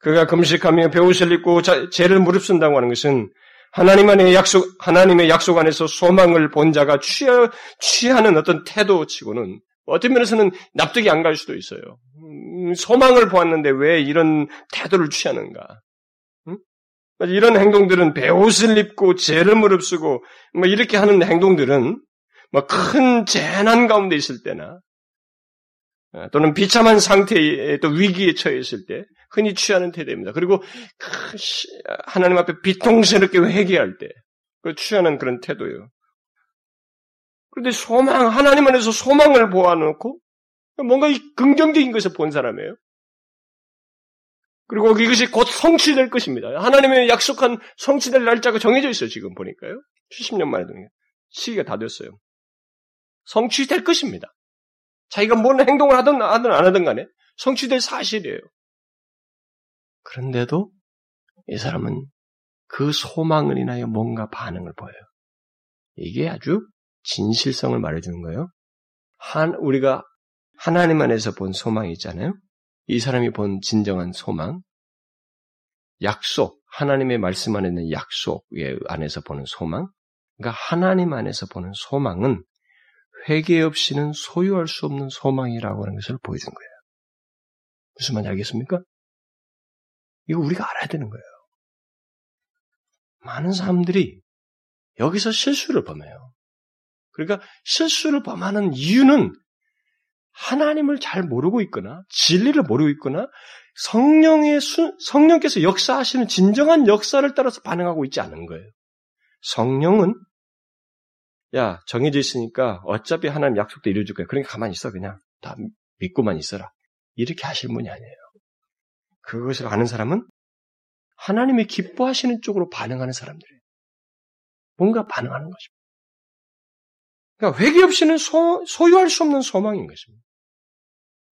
그가 금식하며 배옷을 입고 죄를 무릅쓴다고 하는 것은 하나님 안의 약속, 하나님의 약속 안에서 소망을 본 자가 취하, 취하는 어떤 태도치고는 어떤 면에서는 납득이 안 갈 수도 있어요. 음, 소망을 보았는데 왜 이런 태도를 취하는가? 음? 이런 행동들은 배옷을 입고 죄를 무릅쓰고 뭐 이렇게 하는 행동들은 뭐 큰 재난 가운데 있을 때나 어, 또는 비참한 상태에 또 위기에 처해 있을 때 흔히 취하는 태도입니다. 그리고 하나님 앞에 비통스럽게 회개할 때 그 취하는 그런 태도예요. 그런데 소망 하나님 안에서 소망을 보아놓고 뭔가 이 긍정적인 것을 본 사람이에요. 그리고 이것이 곧 성취될 것입니다. 하나님의 약속한 성취될 날짜가 정해져 있어요. 지금 보니까요. 70년 만에 시기가 다 됐어요. 성취될 것입니다. 자기가 뭔 행동을 하든 하든 안 하든 간에 성취될 사실이에요. 그런데도 이 사람은 그 소망을 인하여 뭔가 반응을 보여요. 이게 아주 진실성을 말해주는 거예요. 한, 우리가 하나님 안에서 본 소망이 있잖아요. 이 사람이 본 진정한 소망, 약속, 하나님의 말씀 안에 있는 약속 안에서 보는 소망, 그러니까 하나님 안에서 보는 소망은 회개 없이는 소유할 수 없는 소망이라고 하는 것을 보여준 거예요. 무슨 말인지 알겠습니까? 이거 우리가 알아야 되는 거예요. 많은 사람들이 여기서 실수를 범해요. 그러니까 실수를 범하는 이유는 하나님을 잘 모르고 있거나 진리를 모르고 있거나 성령의 수, 성령께서 역사하시는 진정한 역사를 따라서 반응하고 있지 않은 거예요. 성령은 야, 정해져 있으니까 어차피 하나님 약속도 이루어줄 거야. 그러니까 가만히 있어, 그냥. 다 믿고만 있어라. 이렇게 하실 분이 아니에요. 그것을 아는 사람은 하나님이 기뻐하시는 쪽으로 반응하는 사람들이에요. 뭔가 반응하는 것입니다. 그러니까 회개 없이는 소, 소유할 수 없는 소망인 것입니다.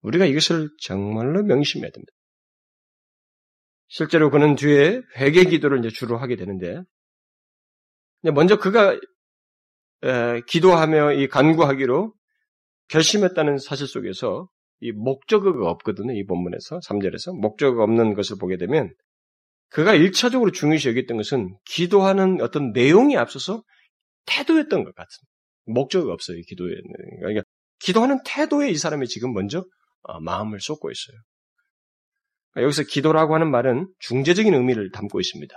우리가 이것을 정말로 명심해야 됩니다. 실제로 그는 뒤에 회개 기도를 이제 주로 하게 되는데, 먼저 그가 에, 기도하며 이 간구하기로 결심했다는 사실 속에서 이 목적어가 없거든요. 이 본문에서 3절에서 목적어가 없는 것을 보게 되면 그가 일차적으로 중요시 여겼던 것은 기도하는 어떤 내용에 앞서서 태도였던 것 같습니다. 목적어가 없어요. 기도에 그러니까 기도하는 태도에 이 사람이 지금 먼저 어, 마음을 쏟고 있어요. 그러니까 여기서 기도라고 하는 말은 중재적인 의미를 담고 있습니다.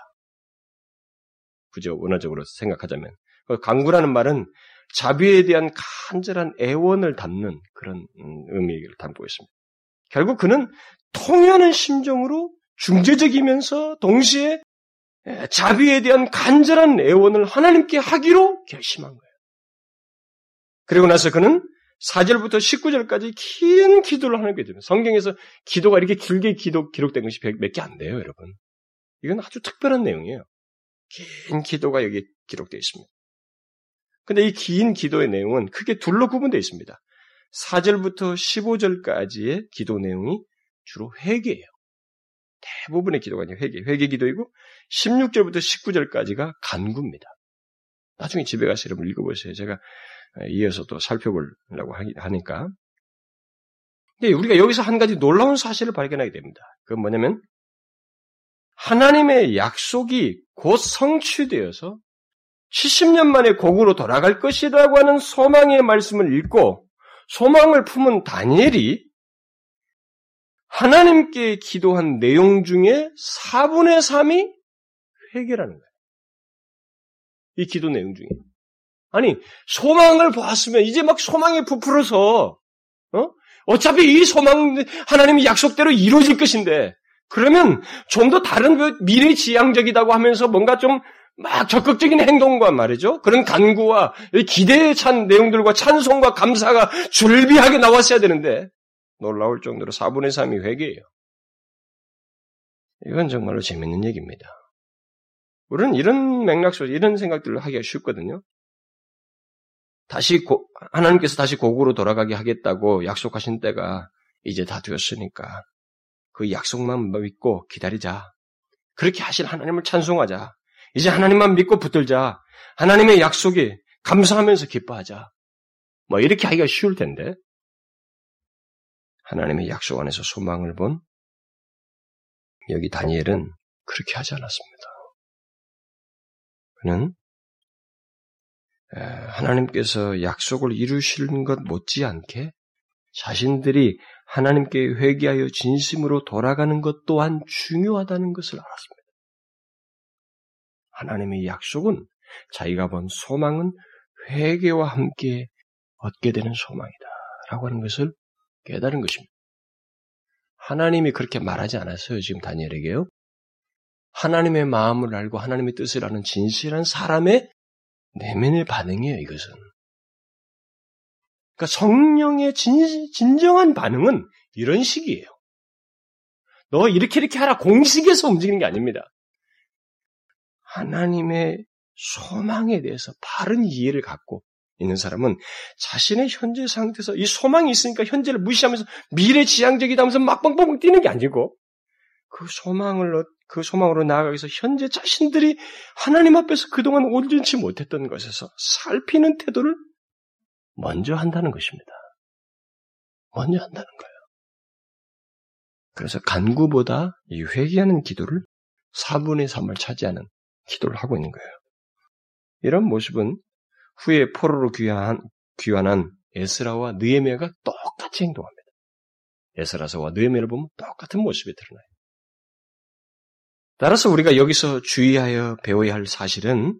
그죠? 원어적으로 생각하자면 그 강구라는 말은 자비에 대한 간절한 애원을 담는 그런 음, 의미를 담고 있습니다. 결국 그는 통하는 심정으로 중재적이면서 동시에 자비에 대한 간절한 애원을 하나님께 하기로 결심한 거예요. 그리고 나서 그는 4절부터 19절까지 긴 기도를 하나님께 드립니다. 성경에서 기도가 이렇게 길게 기도, 기록된 것이 몇 개 안 돼요, 여러분. 이건 아주 특별한 내용이에요. 긴 기도가 여기 기록되어 있습니다. 근데 이 긴 기도의 내용은 크게 둘로 구분되어 있습니다. 4절부터 15절까지의 기도 내용이 주로 회개예요. 대부분의 기도가 회개, 회개 기도이고 16절부터 19절까지가 간구입니다. 나중에 집에 가서 여러분 읽어보세요. 제가 이어서 또 살펴보려고 하니까. 근데 우리가 여기서 한 가지 놀라운 사실을 발견하게 됩니다. 그건 뭐냐면 하나님의 약속이 곧 성취되어서 70년 만에 곡으로 돌아갈 것이라고 하는 소망의 말씀을 읽고 소망을 품은 다니엘이 하나님께 기도한 내용 중에 4분의 3이 회개라는 거예요. 이 기도 내용 중에. 아니, 소망을 보았으면 이제 막 소망이 부풀어서, 어? 어차피 이 소망, 하나님의 약속대로 이루어질 것인데, 그러면 좀 더 다른 그 미래지향적이다고 하면서 뭔가 좀 막 적극적인 행동과 말이죠. 그런 간구와 기대에 찬 내용들과 찬송과 감사가 줄비하게 나왔어야 되는데, 놀라울 정도로 4분의 3이 회개예요. 이건 정말로 재밌는 얘기입니다. 우리는 이런 맥락 속에서 이런 생각들을 하기가 쉽거든요. 다시 고, 하나님께서 다시 고국으로 돌아가게 하겠다고 약속하신 때가 이제 다 되었으니까 그 약속만 믿고 기다리자. 그렇게 하신 하나님을 찬송하자. 이제 하나님만 믿고 붙들자. 하나님의 약속에 감사하면서 기뻐하자. 뭐 이렇게 하기가 쉬울 텐데 하나님의 약속 안에서 소망을 본 여기 다니엘은 그렇게 하지 않았습니다. 그는 하나님께서 약속을 이루시는 것 못지않게 자신들이 하나님께 회개하여 진심으로 돌아가는 것 또한 중요하다는 것을 알았습니다. 하나님의 약속은 자기가 본 소망은 회개와 함께 얻게 되는 소망이다. 라고 하는 것을 깨달은 것입니다. 하나님이 그렇게 말하지 않았어요. 지금 다니엘에게요. 하나님의 마음을 알고 하나님의 뜻을 아는 진실한 사람의 내면의 반응이에요, 이것은. 그러니까 성령의 진, 진정한 반응은 이런 식이에요. 너 이렇게 이렇게 하라 공식에서 움직이는 게 아닙니다. 하나님의 소망에 대해서 바른 이해를 갖고 있는 사람은 자신의 현재 상태에서 이 소망이 있으니까 현재를 무시하면서 미래 지향적이다 하면서 막 뻥뻥 뛰는 게 아니고 그 소망을 그 소망으로 나아가기 위해서 현재 자신들이 하나님 앞에서 그동안 온전치 못했던 것에서 살피는 태도를 먼저 한다는 것입니다. 먼저 한다는 거예요. 그래서 간구보다 이 회개하는 기도를 4분의 3을 차지하는 기도를 하고 있는 거예요. 이런 모습은 후에 포로로 귀환한, 귀환한 에스라와 느에미아가 똑같이 행동합니다. 에스라서와 느에미아를 보면 똑같은 모습이 드러나요. 따라서 우리가 여기서 주의하여 배워야 할 사실은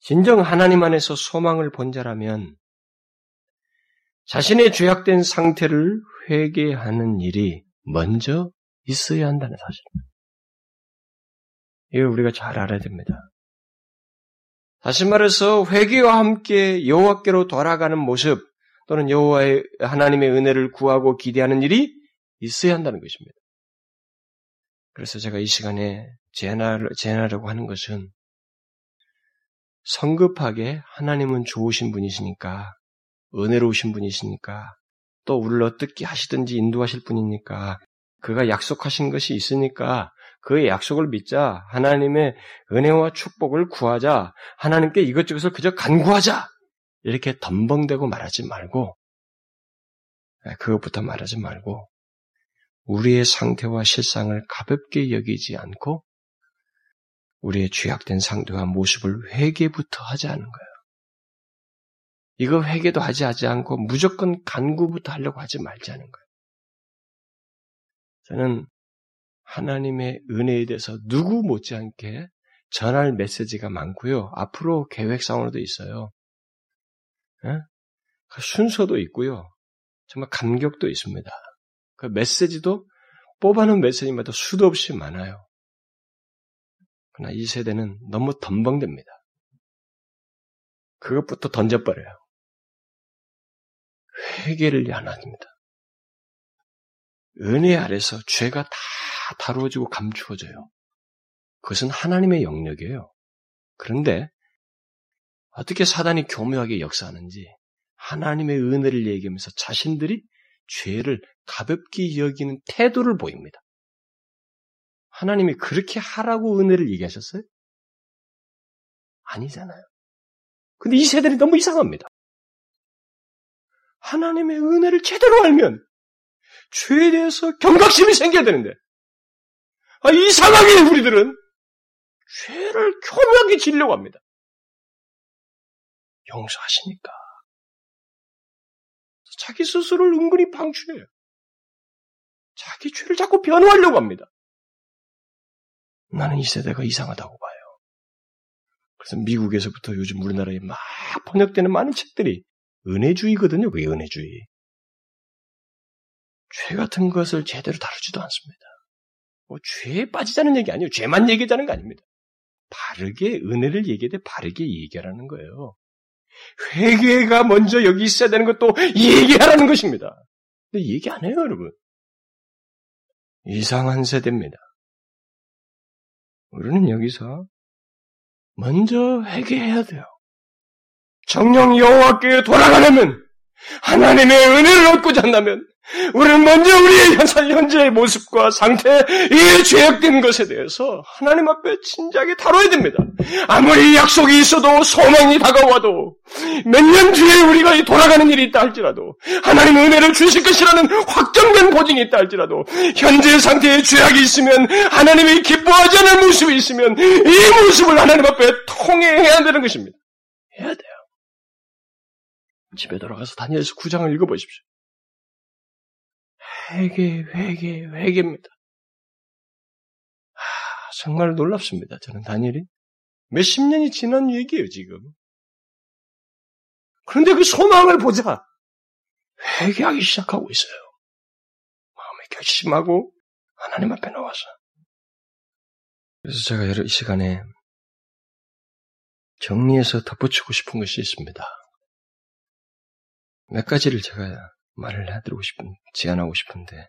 진정 하나님 안에서 소망을 본 자라면 자신의 죄악된 상태를 회개하는 일이 먼저 있어야 한다는 사실입니다. 이걸 우리가 잘 알아야 됩니다. 다시 말해서 회개와 함께 여호와께로 돌아가는 모습 또는 여호와의 하나님의 은혜를 구하고 기대하는 일이 있어야 한다는 것입니다. 그래서 제가 이 시간에 제안하려고 하는 것은 성급하게 하나님은 좋으신 분이시니까 은혜로우신 분이시니까 또 우리를 어떻게 하시든지 인도하실 분이니까 그가 약속하신 것이 있으니까 그의 약속을 믿자 하나님의 은혜와 축복을 구하자 하나님께 이것저것을 그저 간구하자 이렇게 덤벙대고 말하지 말고 그것부터 말하지 말고 우리의 상태와 실상을 가볍게 여기지 않고 우리의 죄악된 상태와 모습을 회개부터 하지 않은 거예요. 이거 회개도 하지 하지 않고 무조건 간구부터 하려고 하지 말자는 거예요. 저는 하나님의 은혜에 대해서 누구 못지않게 전할 메시지가 많고요. 앞으로 계획상으로도 있어요. 예? 그 순서도 있고요. 정말 감격도 있습니다. 그 메시지도 뽑아놓은 메시지마다 수도 없이 많아요. 그러나 이 세대는 너무 덤벙됩니다. 그것부터 던져버려요. 회개를 안 합니다. 은혜 아래서 죄가 다 다루어지고 감추어져요. 그것은 하나님의 영역이에요. 그런데 어떻게 사단이 교묘하게 역사하는지 하나님의 은혜를 얘기하면서 자신들이 죄를 가볍게 여기는 태도를 보입니다. 하나님이 그렇게 하라고 은혜를 얘기하셨어요? 아니잖아요. 근데 이 세대는 너무 이상합니다. 하나님의 은혜를 제대로 알면 죄에 대해서 경각심이 생겨야 되는데 아, 이상하게 우리들은 죄를 교묘하게 지려고 합니다. 용서하시니까. 자기 스스로를 은근히 방추해요. 자기 죄를 자꾸 변호하려고 합니다. 나는 이 세대가 이상하다고 봐요. 그래서 미국에서부터 요즘 우리나라에 막 번역되는 많은 책들이 은혜주의거든요. 그게 은혜주의. 죄 같은 것을 제대로 다루지도 않습니다. 뭐 죄에 빠지자는 얘기 아니에요. 죄만 얘기하자는 거 아닙니다. 바르게 은혜를 얘기해 돼 바르게 얘기하라는 거예요. 회개가 먼저 여기 있어야 되는 것도 얘기하라는 것입니다. 근데 얘기 안 해요, 여러분. 이상한 세대입니다. 우리는 여기서 먼저 회개해야 돼요. 정령 여호와께 돌아가려면 하나님의 은혜를 얻고자 한다면 우리는 먼저 우리의 현재의 모습과 상태, 이 죄악된 것에 대해서 하나님 앞에 진지하게 다뤄야 됩니다. 아무리 약속이 있어도 소망이 다가와도 몇 년 뒤에 우리가 돌아가는 일이 있다 할지라도 하나님 은혜를 주실 것이라는 확정된 보증이 있다 할지라도 현재 상태에 죄악이 있으면 하나님이 기뻐하지 않는 모습이 있으면 이 모습을 하나님 앞에 통해해야 되는 것입니다. 해야 돼요. 집에 돌아가서 다니엘서 9장을 읽어보십시오. 회개, 회개, 회개입니다. 아, 정말 놀랍습니다. 저는 다니엘이. 몇십 년이 지난 얘기예요, 지금. 그런데 그 소망을 보자. 회개하기 시작하고 있어요. 마음에 결심하고 하나님 앞에 나와서. 그래서 제가 이 시간에 정리해서 덧붙이고 싶은 것이 있습니다. 몇 가지를 제가 말을 해드리고 싶은, 제안하고 싶은데,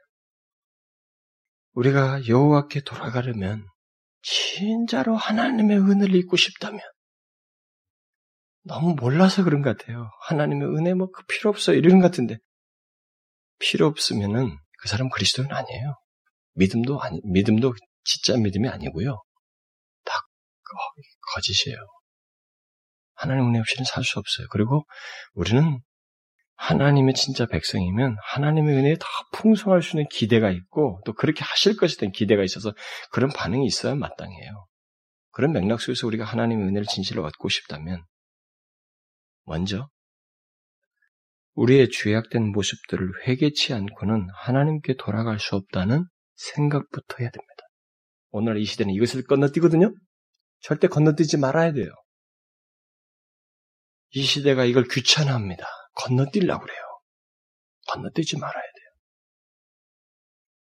우리가 여호와께 돌아가려면 진짜로 하나님의 은혜를 잊고 싶다면 너무 몰라서 그런 것 같아요. 하나님의 은혜 뭐 그 필요 없어 이러는 것 같은데 필요 없으면은 그 사람 그리스도는 아니에요. 믿음도 아니 믿음도 진짜 믿음이 아니고요. 다 거짓이에요. 하나님 은혜 없이는 살 수 없어요. 그리고 우리는 하나님의 진짜 백성이면 하나님의 은혜에 더 풍성할 수 있는 기대가 있고 또 그렇게 하실 대한 기대가 있어서 그런 반응이 있어야 마땅해요. 그런 맥락 속에서 우리가 하나님의 은혜를 진실로 얻고 싶다면 먼저 우리의 죄악된 모습들을 회개치 않고는 하나님께 돌아갈 수 없다는 생각부터 해야 됩니다. 오늘 이 시대는 이것을 건너뛰거든요. 절대 건너뛰지 말아야 돼요. 이 시대가 이걸 귀찮아합니다. 건너뛰려고 그래요. 건너뛰지 말아야 돼요.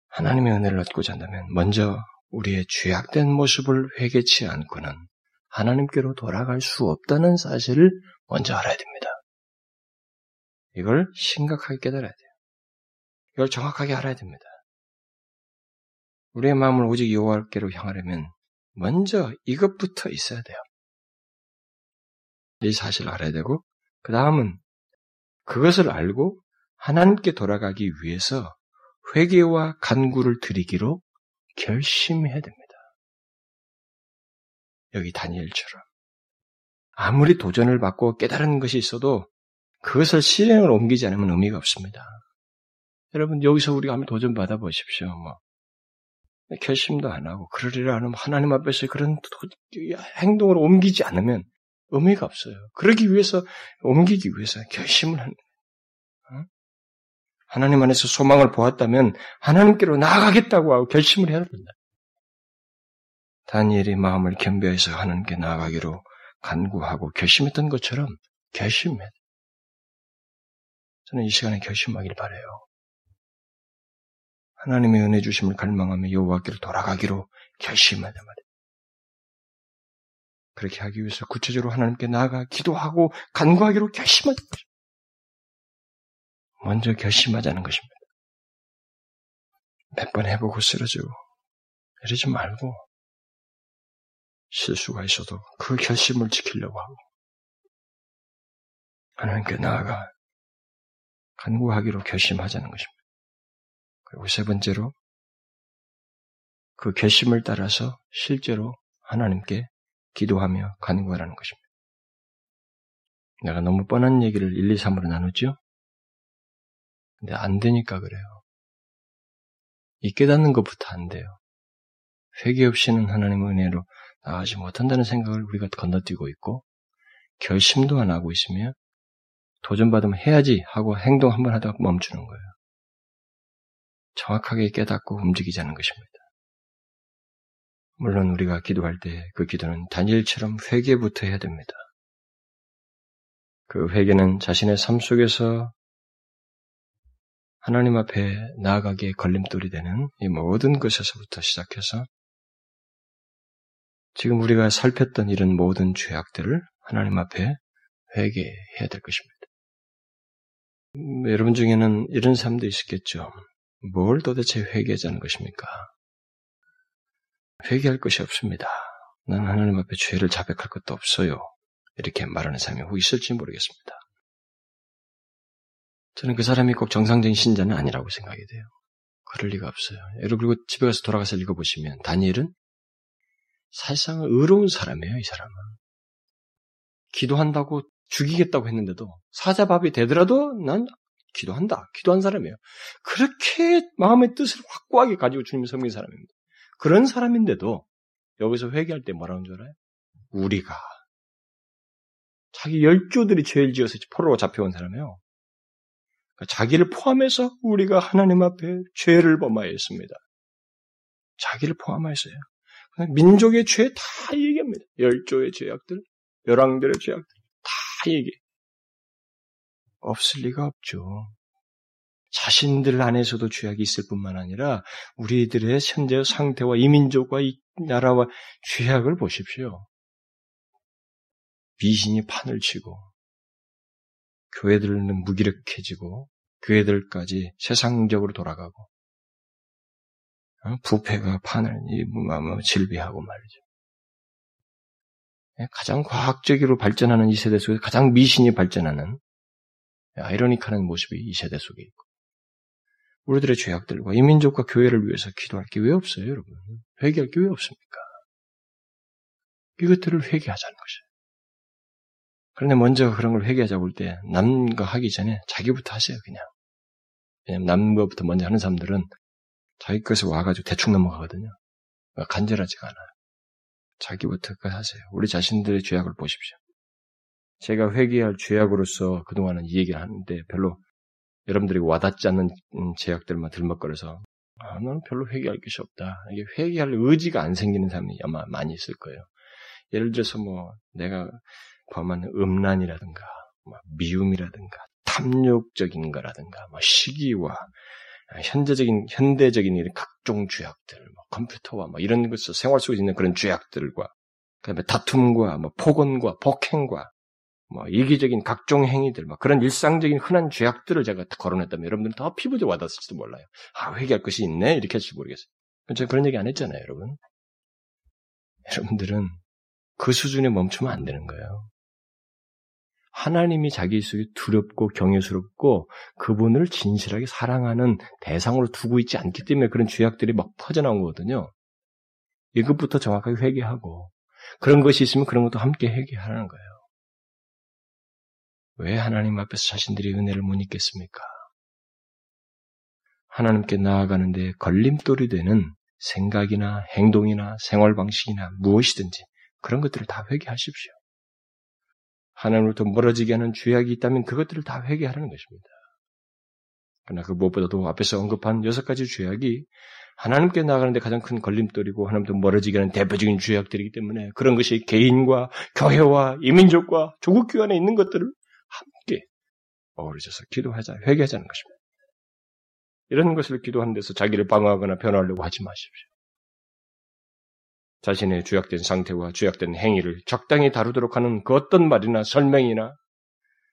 하나님의 은혜를 얻고자 한다면 먼저 우리의 죄악된 모습을 회개치 않고는 하나님께로 돌아갈 수 없다는 사실을 먼저 알아야 됩니다. 이걸 심각하게 깨달아야 돼요. 이걸 정확하게 알아야 됩니다. 우리의 마음을 오직 여호와께로 향하려면 먼저 이것부터 있어야 돼요. 이 사실을 알아야 되고 그 다음은 그것을 알고 하나님께 돌아가기 위해서 회개와 간구를 드리기로 결심해야 됩니다. 여기 다니엘처럼 아무리 도전을 받고 깨달은 것이 있어도 그것을 실행을 옮기지 않으면 의미가 없습니다. 여러분 여기서 우리가 한번 도전 받아 보십시오. 뭐 결심도 안 하고 그러리라 하는 하나님 앞에서 그런 행동을 옮기지 않으면 의미가 없어요. 그러기 위해서, 옮기기 위해서 결심을 하는 거예요. 어? 하나님 안에서 소망을 보았다면 하나님께로 나아가겠다고 하고 결심을 해야 된다. 다니엘이 마음을 겸비해서 하나님께 나아가기로 간구하고 결심했던 것처럼 결심해. 저는 이 시간에 결심하길 바래요. 하나님의 은혜 주심을 갈망하며 여호와께로 돌아가기로 결심하단 말이에요. 그렇게 하기 위해서 구체적으로 하나님께 나아가 기도하고 간구하기로 결심하는 거죠. 먼저 결심하자는 것입니다. 몇 번 해보고 쓰러지고 이러지 말고 실수가 있어도 그 결심을 지키려고 하고 하나님께 나아가 간구하기로 결심하자는 것입니다. 그리고 세 번째로 그 결심을 따라서 실제로 하나님께 기도하며 가는 거라는 것입니다. 내가 너무 뻔한 얘기를 1, 2, 3으로 나누죠? 근데 안 되니까 그래요. 이 깨닫는 것부터 안 돼요. 회개 없이는 하나님의 은혜로 나가지 못한다는 생각을 우리가 건너뛰고 있고, 결심도 안 하고 있으며, 도전받으면 해야지 하고 행동 한 번 하다가 멈추는 거예요. 정확하게 깨닫고 움직이자는 것입니다. 물론 우리가 기도할 때 그 기도는 다니엘처럼 회개부터 해야 됩니다. 그 회개는 자신의 삶 속에서 하나님 앞에 나아가기에 걸림돌이 되는 이 모든 것에서부터 시작해서 지금 우리가 살폈던 이런 모든 죄악들을 하나님 앞에 회개해야 될 것입니다. 음, 여러분 중에는 이런 사람도 있었겠죠. 뭘 도대체 회개하자는 것입니까? 회개할 것이 없습니다. 나는 하나님 앞에 죄를 자백할 것도 없어요. 이렇게 말하는 사람이 혹 있을지 모르겠습니다. 저는 그 사람이 꼭 정상적인 신자는 아니라고 생각이 돼요. 그럴 리가 없어요. 여러분 그리고 집에 가서 돌아가서 읽어보시면 다니엘은 사실상 의로운 사람이에요. 이 사람은. 기도한다고 죽이겠다고 했는데도 사자밥이 되더라도 난 기도한다. 기도한 사람이에요. 그렇게 마음의 뜻을 확고하게 가지고 주님 섬긴 사람입니다. 그런 사람인데도 여기서 회개할 때 뭐라는 줄 알아요? 우리가 자기 열조들이 죄를 지어서 포로로 잡혀온 사람이에요. 그러니까 자기를 포함해서 우리가 하나님 앞에 죄를 범하였습니다. 자기를 포함하였어요. 민족의 죄 다 얘기합니다. 열조의 죄악들, 열왕들의 죄악들 다 얘기. 없을 리가 없죠. 자신들 안에서도 죄악이 있을 뿐만 아니라 우리들의 현재 상태와 이민족과 이 나라와 죄악을 보십시오. 미신이 판을 치고 교회들은 무기력해지고 교회들까지 세상적으로 돌아가고 어? 부패가 판을 질비하고 말이죠. 예, 가장 과학적으로 발전하는 이 세대 속에 가장 미신이 발전하는 아이러니컬한 모습이 이 세대 속에 있고 우리들의 죄악들과 이 민족과 교회를 위해서 기도할 게왜 없어요, 여러분? 회개할 게왜 없습니까? 이것들을 회개하자는 것이에요. 그런데 먼저 그런 걸 회개하자고 할 때 남과 하기 전에 자기부터 하세요, 그냥. 왜냐면 남과부터 먼저 하는 사람들은 자기 것에 와가지고 대충 넘어가거든요. 그러니까 간절하지가 않아요. 자기부터 그 하세요. 우리 자신들의 죄악을 보십시오. 제가 회개할 죄악으로서 그동안은 이 얘기를 하는데 별로 여러분들이 와닿지 않는 죄악들만 들먹거려서 아, 나는 별로 회개할 것이 없다. 이게 회개할 의지가 안 생기는 사람이 아마 많이 있을 거예요. 예를 들어서 뭐 내가 범한 음란이라든가 뭐 미움이라든가 탐욕적인 거라든가 뭐 시기와 현재적인 현대적인 이런 각종 죄악들, 뭐 컴퓨터와 뭐 이런 것을 생활 속에 있는 그런 죄악들과 그다음에 다툼과 뭐 폭언과 폭행과 뭐 이기적인 각종 행위들, 뭐 그런 일상적인 흔한 죄악들을 제가 거론했다면 여러분들은 더 피부적으로 와닿을지도 몰라요. 아 회개할 것이 있네 이렇게 할지 모르겠어요. 제가 그런 얘기 안 했잖아요, 여러분. 여러분들은 그 수준에 멈추면 안 되는 거예요. 하나님이 자기 속에 두렵고 경외스럽고 그분을 진실하게 사랑하는 대상으로 두고 있지 않기 때문에 그런 죄악들이 막 퍼져나온 거거든요. 이것부터 정확하게 회개하고 그런 것이 있으면 그런 것도 함께 회개하라는 거예요. 왜 하나님 앞에서 자신들이 은혜를 못 잊겠습니까? 하나님께 나아가는데 걸림돌이 되는 생각이나 행동이나 생활 방식이나 무엇이든지 그런 것들을 다 회개하십시오. 하나님으로부터 멀어지게 하는 죄악이 있다면 그것들을 다 회개하라는 것입니다. 그러나 그 무엇보다도 앞에서 언급한 여섯 가지 죄악이 하나님께 나가는데 가장 큰 걸림돌이고 하나님부터 멀어지게 하는 대표적인 죄악들이기 때문에 그런 것이 개인과 교회와 이민족과 조국 교회 안에 있는 것들을 어우러져서 기도하자, 회개하자는 것입니다. 이런 것을 기도하는 데서 자기를 방어하거나 변화하려고 하지 마십시오. 자신의 죄악된 상태와 죄악된 행위를 적당히 다루도록 하는 그 어떤 말이나 설명이나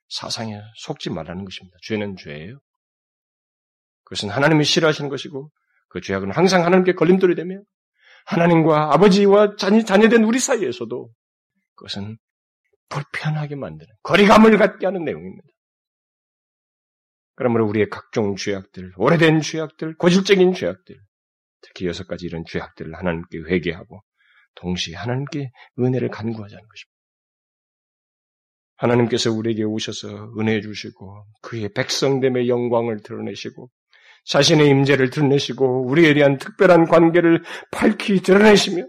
사상에 속지 말라는 것입니다. 죄는 죄예요. 그것은 하나님이 싫어하시는 것이고 그 죄악은 항상 하나님께 걸림돌이 되며 하나님과 아버지와 자녀, 자녀된 우리 사이에서도 그것은 불편하게 만드는 거리감을 갖게 하는 내용입니다. 그러므로 우리의 각종 죄악들, 오래된 죄악들, 고질적인 죄악들, 특히 여섯 가지 이런 죄악들을 하나님께 회개하고 동시에 하나님께 은혜를 간구하자는 것입니다. 하나님께서 우리에게 오셔서 은혜 주시고 그의 백성됨의 영광을 드러내시고 자신의 임재를 드러내시고 우리에 대한 특별한 관계를 밝히 드러내시며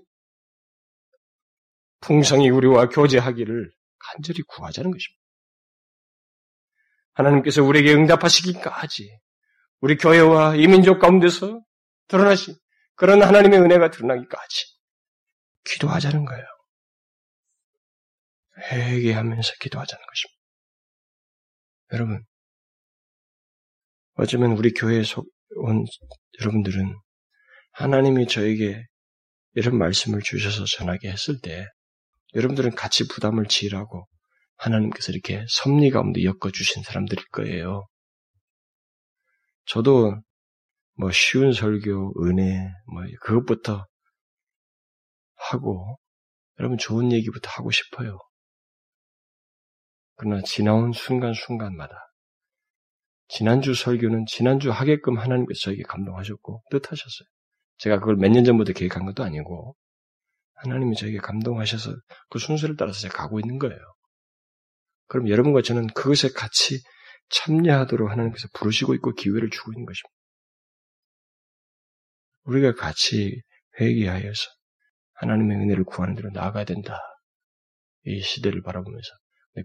풍성히 우리와 교제하기를 간절히 구하자는 것입니다. 하나님께서 우리에게 응답하시기까지 우리 교회와 이민족 가운데서 드러나신 그런 하나님의 은혜가 드러나기까지 기도하자는 거예요. 회개하면서 기도하자는 것입니다. 여러분, 어쩌면 우리 교회에 온 여러분들은 하나님이 저에게 이런 말씀을 주셔서 전하게 했을 때 여러분들은 같이 부담을 지으라고 하나님께서 이렇게 섭리 가운데 엮어주신 사람들일 거예요. 저도 뭐 쉬운 설교, 은혜, 뭐 그것부터 하고 여러분 좋은 얘기부터 하고 싶어요. 그러나 지나온 순간순간마다 지난주 설교는 지난주 하게끔 하나님께서 저에게 감동하셨고 뜻하셨어요. 제가 그걸 몇 년 전부터 계획한 것도 아니고 하나님이 저에게 감동하셔서 그 순서를 따라서 제가 가고 있는 거예요. 그럼 여러분과 저는 그것에 같이 참여하도록 하나님께서 부르시고 있고 기회를 주고 있는 것입니다. 우리가 같이 회개하여서 하나님의 은혜를 구하는 대로 나아가야 된다. 이 시대를 바라보면서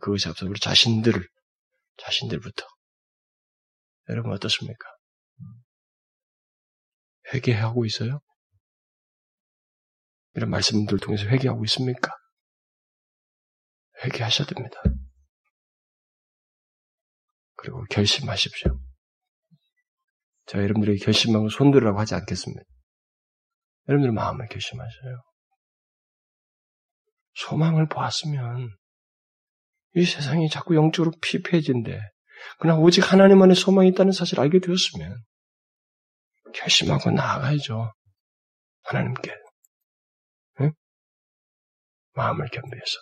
그것이 앞서 우리 자신들을 자신들부터 여러분 어떻습니까? 회개하고 있어요? 이런 말씀들을 통해서 회개하고 있습니까? 회개하셔야 됩니다. 그리고 결심하십시오. 제가 여러분들에게 결심하고 손들으라고 하지 않겠습니다. 여러분들 마음을 결심하셔요. 소망을 보았으면 이 세상이 자꾸 영적으로 피폐해진데 그러나 오직 하나님 안에 소망이 있다는 사실을 알게 되었으면 결심하고 나아가야죠. 하나님께. 응? 마음을 겸비해서.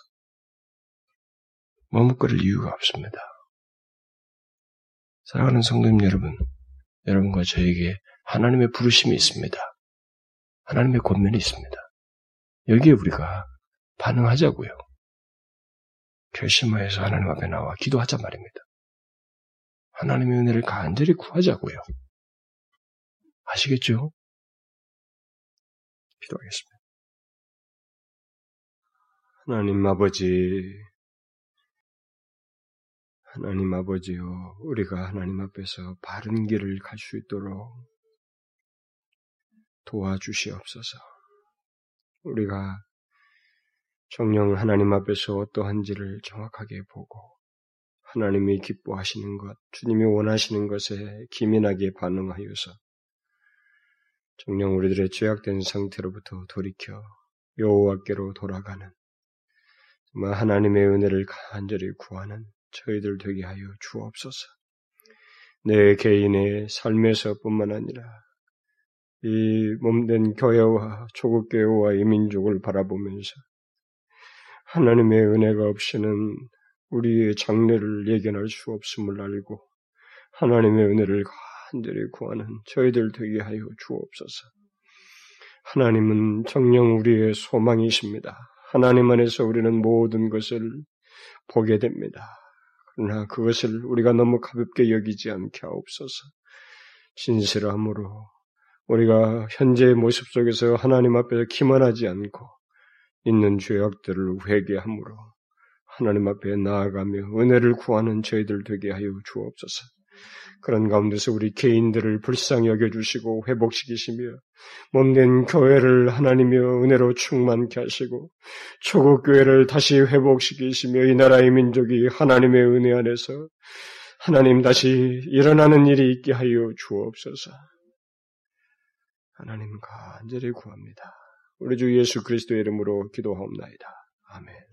머뭇거릴 이유가 없습니다. 사랑하는 성도님 여러분, 여러분과 저에게 하나님의 부르심이 있습니다. 하나님의 권면이 있습니다. 여기에 우리가 반응하자고요. 결심하여서 하나님 앞에 나와 기도하자 말입니다. 하나님의 은혜를 간절히 구하자고요. 아시겠죠? 기도하겠습니다. 하나님 아버지, 하나님 아버지요, 우리가 하나님 앞에서 바른 길을 갈 수 있도록 도와주시옵소서. 우리가 정령 하나님 앞에서 어떠한지를 정확하게 보고 하나님이 기뻐하시는 것, 주님이 원하시는 것에 기민하게 반응하여서 정령 우리들의 죄악된 상태로부터 돌이켜 여호와께로 돌아가는 정말 하나님의 은혜를 간절히 구하는 저희들 되게 하여 주옵소서. 내 개인의 삶에서뿐만 아니라 이 몸된 교회와 조국 교회와 이 민족을 바라보면서 하나님의 은혜가 없이는 우리의 장래를 예견할 수 없음을 알고 하나님의 은혜를 간절히 구하는 저희들 되게 하여 주옵소서. 하나님은 정령 우리의 소망이십니다. 하나님 안에서 우리는 모든 것을 보게 됩니다. 그러나 그것을 우리가 너무 가볍게 여기지 않게 하옵소서. 진실함으로 우리가 현재의 모습 속에서 하나님 앞에서 기만하지 않고 있는 죄악들을 회개함으로 하나님 앞에 나아가며 은혜를 구하는 저희들 되게 하여 주옵소서. 그런 가운데서 우리 개인들을 불쌍히 여겨주시고 회복시키시며 몸된 교회를 하나님의 은혜로 충만케 하시고 초국 교회를 다시 회복시키시며 이 나라의 민족이 하나님의 은혜 안에서 하나님 다시 일어나는 일이 있게 하여 주옵소서. 하나님 간절히 구합니다. 우리 주 예수 그리스도의 이름으로 기도하옵나이다. 아멘.